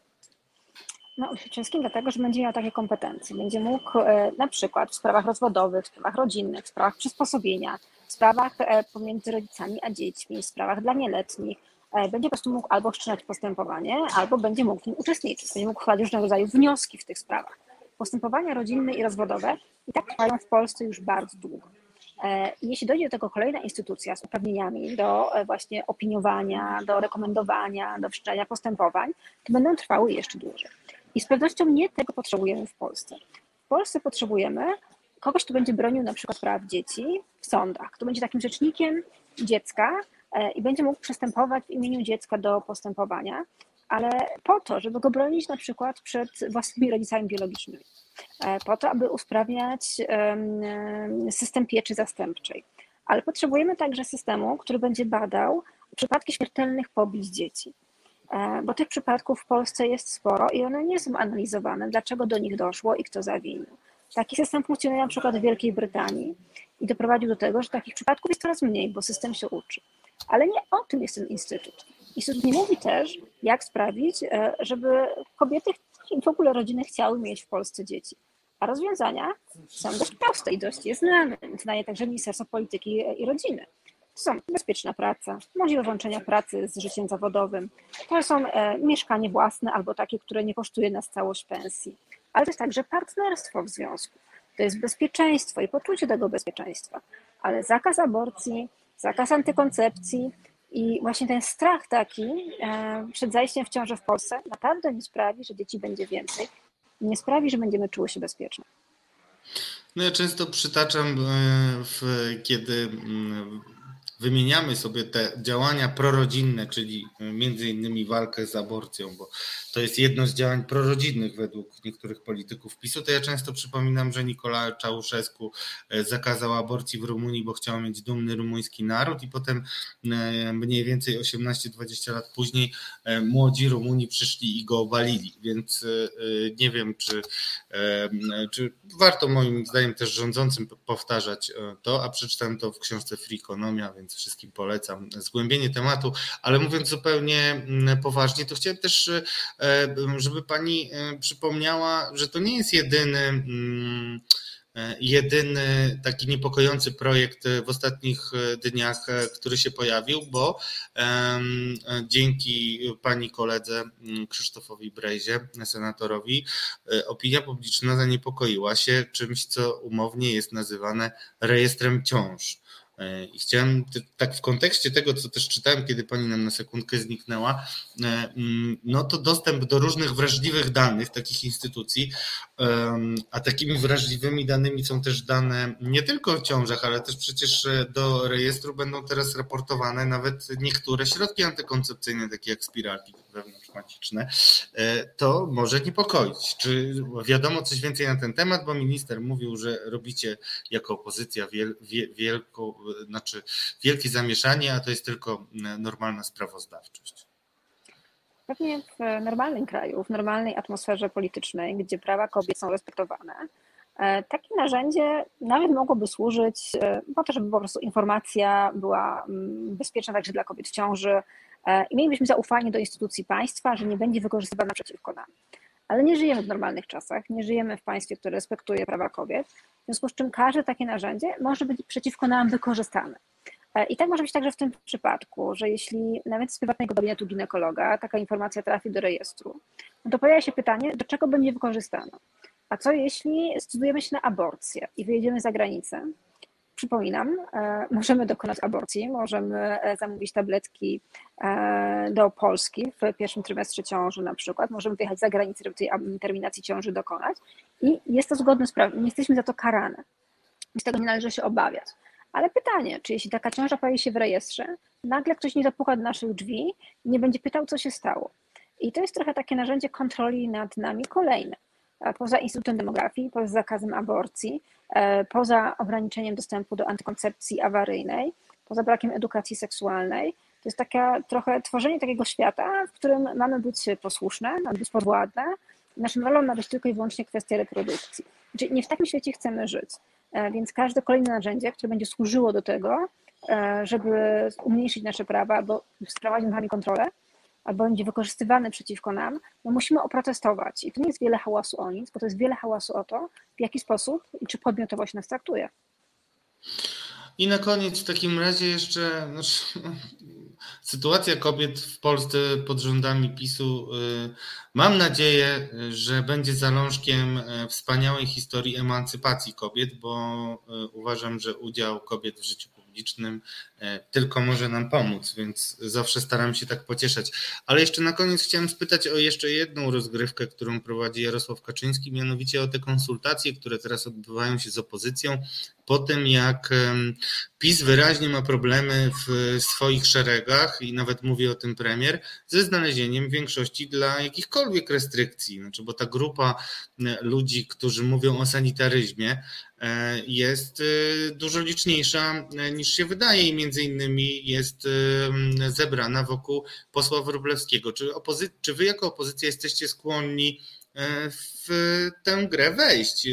No, wszystkim dlatego, że będzie miał takie kompetencje. Będzie mógł e, na przykład w sprawach rozwodowych, w sprawach rodzinnych, w sprawach przysposobienia, w sprawach e, pomiędzy rodzicami a dziećmi, w sprawach dla nieletnich, e, będzie po prostu mógł albo wszczynać postępowanie, albo będzie mógł w nim uczestniczyć. Będzie mógł wkładać różnego rodzaju wnioski w tych sprawach. Postępowania rodzinne i rozwodowe i tak trwają w Polsce już bardzo długo. Jeśli dojdzie do tego kolejna instytucja z uprawnieniami do właśnie opiniowania, do rekomendowania, do wszczęcia postępowań, to będą trwały jeszcze dłużej. I z pewnością nie tego potrzebujemy w Polsce. W Polsce potrzebujemy kogoś, kto będzie bronił na przykład praw dzieci w sądach, kto będzie takim rzecznikiem dziecka e, i będzie mógł przystępować w imieniu dziecka do postępowania, ale po to, żeby go bronić na przykład przed własnymi rodzicami biologicznymi, e, po to, aby usprawniać system pieczy zastępczej. Ale potrzebujemy także systemu, który będzie badał przypadki śmiertelnych pobić dzieci. E, bo tych przypadków w Polsce jest sporo i one nie są analizowane, dlaczego do nich doszło i kto zawinił. Taki system funkcjonuje na przykład w Wielkiej Brytanii i doprowadził do tego, że takich przypadków jest coraz mniej, bo system się uczy. Ale nie o tym jest ten instytut. Instytut nie mówi też, jak sprawić, e, żeby kobiety i w ogóle rodziny chciały mieć w Polsce dzieci. A rozwiązania są dość proste i dość je znane. Znaje także Ministerstwo Polityki i Rodziny. To są bezpieczna praca, możliwość łączenia pracy z życiem zawodowym. To są e, mieszkanie własne albo takie, które nie kosztuje nas całość pensji. Ale to jest także partnerstwo w związku. To jest bezpieczeństwo i poczucie tego bezpieczeństwa. Ale zakaz aborcji, zakaz antykoncepcji i właśnie ten strach taki e, przed zajściem w ciążę w Polsce naprawdę nie sprawi, że dzieci będzie więcej. Nie sprawi, że będziemy czuły się bezpieczne. No ja często przytaczam, e, w, kiedy mm, wymieniamy sobie te działania prorodzinne, czyli między innymi walkę z aborcją, bo to jest jedno z działań prorodzinnych według niektórych polityków PiSu, to ja często przypominam, że Nikola Czałszewsku e, zakazał aborcji w Rumunii, bo chciał mieć dumny rumuński naród i potem e, mniej więcej 18-20 lat później e, młodzi Rumuni przyszli i go obalili, więc nie wiem, czy, czy warto moim zdaniem też rządzącym powtarzać to, a przeczytałem to w książce Freakonomia, więc wszystkim polecam zgłębienie tematu, ale mówiąc zupełnie mm, poważnie, to chciałem też E, żeby pani e, przypomniała, że to nie jest jedyny mm, e, jedyny taki niepokojący projekt w ostatnich dniach, który się pojawił, bo dzięki pani koledze mm, Krzysztofowi Brejzie, senatorowi, opinia publiczna zaniepokoiła się czymś, co umownie jest nazywane rejestrem ciąż. E, I chciałem tak w kontekście tego, co też czytałem, kiedy pani nam na sekundkę zniknęła, e, mm, no to dostęp do różnych wrażliwych danych takich instytucji, a takimi wrażliwymi danymi są też dane nie tylko o ciążach, ale też przecież e, do rejestru będą teraz raportowane nawet niektóre środki antykoncepcyjne, takie jak spiralki wewnątrzmaciczne. To może niepokoić. Czy wiadomo coś więcej na ten temat, bo minister mówił, że robicie jako opozycja wiel, wielką znaczy wielkie zamieszanie, a to jest tylko normalna sprawozdawczość. Pewnie w normalnym kraju, w normalnej atmosferze politycznej, gdzie prawa kobiet są respektowane, e, takie narzędzie nawet mogłoby służyć e, po to, żeby po prostu informacja była mm, bezpieczna także dla kobiet w ciąży e, i mielibyśmy zaufanie do instytucji państwa, że nie będzie wykorzystywana przeciwko nam. Ale nie żyjemy w normalnych czasach, nie żyjemy w państwie, które respektuje prawa kobiet, w związku z czym każde takie narzędzie może być przeciwko nam wykorzystane. E, I tak może być także w tym przypadku, że jeśli nawet z prywatnego gabinetu ginekologa taka informacja trafi do rejestru, no to pojawia się pytanie, do czego będzie wykorzystana. A co jeśli zdecydujemy się na aborcję i wyjedziemy za granicę Przypominam, e, możemy dokonać aborcji, możemy e, zamówić tabletki e, do Polski w pierwszym trymestrze ciąży na przykład, możemy wyjechać za granicę, żeby tej terminacji ciąży dokonać i jest to zgodne z prawem, nie jesteśmy za to karane. Z tego nie należy się obawiać. Ale pytanie, czy jeśli taka ciąża pojawi się w rejestrze, nagle ktoś nie zapuka do naszych drzwi i nie będzie pytał, co się stało. I to jest trochę takie narzędzie kontroli nad nami kolejne poza Instytutem Demografii, poza zakazem aborcji, poza ograniczeniem dostępu do antykoncepcji awaryjnej, poza brakiem edukacji seksualnej. To jest taka trochę tworzenie takiego świata, w którym mamy być posłuszne, mamy być podwładne. Naszą rolą ma być tylko i wyłącznie kwestia reprodukcji. Czyli nie w takim świecie chcemy żyć. E, więc każde kolejne narzędzie, które będzie służyło do tego, e, żeby umniejszyć nasze prawa albo sprowadzić nad nami kontrolę, albo będzie wykorzystywany przeciwko nam, no musimy oprotestować. I to nie jest wiele hałasu o nic, bo to jest wiele hałasu o to, w jaki sposób i czy podmiotowość nas traktuje. I na koniec w takim razie jeszcze znaczy, sytuacja kobiet w Polsce pod rządami PiSu. Y, mam nadzieję, że będzie zalążkiem y, wspaniałej historii emancypacji kobiet, bo y, uważam, że udział kobiet w życiu publicznym e, tylko może nam pomóc, więc zawsze staram się tak pocieszać. Ale jeszcze na koniec chciałem spytać o jeszcze jedną rozgrywkę, którą prowadzi Jarosław Kaczyński, mianowicie o te konsultacje, które teraz odbywają się z opozycją, po tym jak PiS wyraźnie ma problemy w swoich szeregach i nawet mówi o tym premier, ze znalezieniem większości dla jakichkolwiek restrykcji. Znaczy, bo ta grupa ludzi, którzy mówią o sanitaryzmie, E, jest e, dużo liczniejsza e, niż się wydaje i między innymi jest zebrana wokół posła Wróblewskiego. Czy, opozy- czy wy jako opozycja jesteście skłonni w tę grę wejść?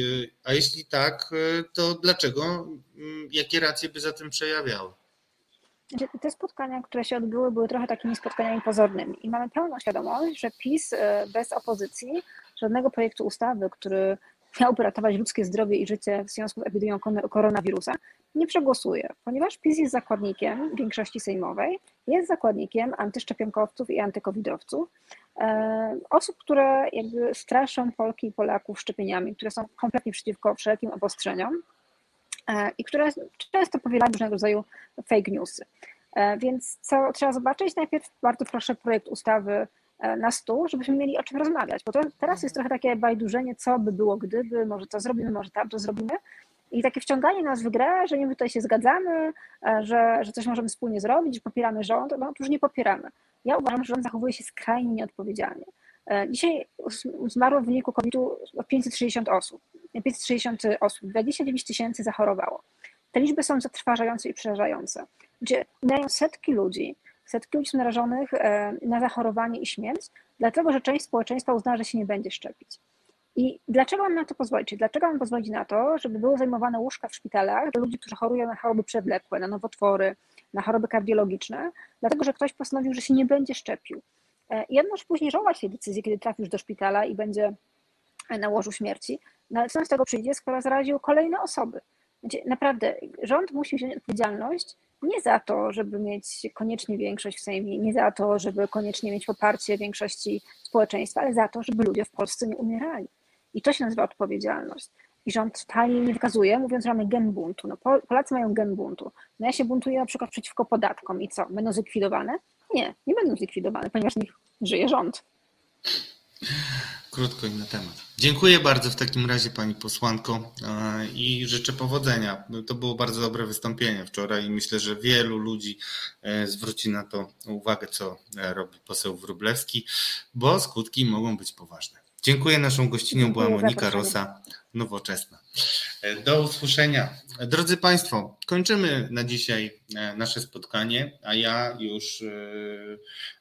A jeśli tak, to dlaczego? Jakie racje by za tym przejawiały? Te spotkania, które się odbyły, były trochę takimi spotkaniami pozornymi i mamy pełną świadomość, że PiS bez opozycji żadnego projektu ustawy, który miałby ratować ludzkie zdrowie i życie w związku z epidemią koronawirusa, nie przegłosuje, ponieważ PiS jest zakładnikiem większości sejmowej, jest zakładnikiem antyszczepionkowców i antykowidowców, e, osób, które jakby straszą Polki i Polaków szczepieniami, które są kompletnie przeciwko wszelkim obostrzeniom e, i które często powielają różnego rodzaju fake newsy. E, więc co trzeba zobaczyć? Najpierw bardzo proszę projekt ustawy na stół, żebyśmy mieli o czym rozmawiać, bo to teraz jest trochę takie bajdurzenie, co by było gdyby, może to zrobimy, może tam to zrobimy i takie wciąganie nas w grę, że nie my tutaj się zgadzamy, e, że, że coś możemy wspólnie zrobić, że popieramy rząd, no już nie popieramy. Ja uważam, że rząd zachowuje się skrajnie nieodpowiedzialnie. E, dzisiaj zmarło w wyniku COVID-u 560 osób. 560 osób, 29 tysięcy zachorowało. Te liczby są zatrważające i przerażające. Gdzie umierają setki ludzi, setki ludzi narażonych e, na zachorowanie i śmierć, dlatego że część społeczeństwa uznała, że się nie będzie szczepić. I dlaczego mam na to pozwolić? Dlaczego mam pozwolić na to, żeby były zajmowane łóżka w szpitalach dla ludzi, którzy chorują na choroby przewlekłe, na nowotwory, na choroby kardiologiczne, dlatego że ktoś postanowił, że się nie będzie szczepił. E, I on może później żałować tej decyzji, kiedy trafi już do szpitala i będzie na łożu śmierci, no ale co z tego przyjdzie, skoro zaraził kolejne osoby? Znaczy, naprawdę, rząd musi wziąć odpowiedzialność nie za to, żeby mieć koniecznie większość w Sejmie, nie za to, żeby koniecznie mieć poparcie większości społeczeństwa, ale za to, żeby ludzie w Polsce nie umierali. I to się nazywa odpowiedzialność. polski rząd totalnie nie wykazuje, mówiąc, że mamy gen buntu. No, Polacy mają gen buntu. No ja się buntuję na przykład przeciwko podatkom i co? Będą zlikwidowane? Nie, nie będą zlikwidowane, ponieważ nich żyje rząd. Krótko i na temat. Dziękuję bardzo w takim razie Pani posłanko e, i życzę powodzenia. To było bardzo dobre wystąpienie wczoraj i myślę, że wielu ludzi e, zwróci na to uwagę, co e, robi poseł Wróblewski, bo skutki mogą być poważne. Dziękuję. Naszą gościnią była Monika Rosa, Nowoczesna. Do usłyszenia. Drodzy Państwo, kończymy na dzisiaj nasze spotkanie, a ja już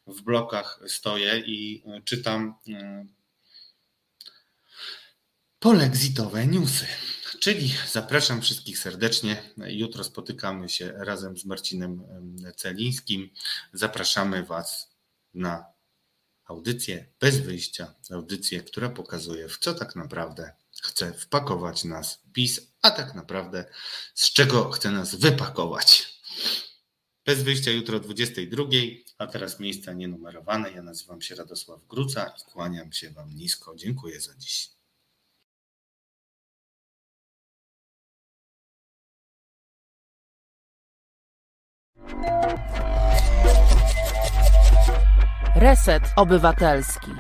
w blokach stoję i czytam polexitowe newsy. Czyli zapraszam wszystkich serdecznie. Jutro spotykamy się razem z Marcinem Celińskim. Zapraszamy Was na audycję bez wyjścia, audycję, która pokazuje, w co tak naprawdę chce wpakować nas PiS, a tak naprawdę z czego chce nas wypakować. Bez wyjścia jutro o 22, a teraz miejsca nienumerowane. Ja nazywam się Radosław Gruca i kłaniam się Wam nisko. Dziękuję za dziś. Reset Obywatelski.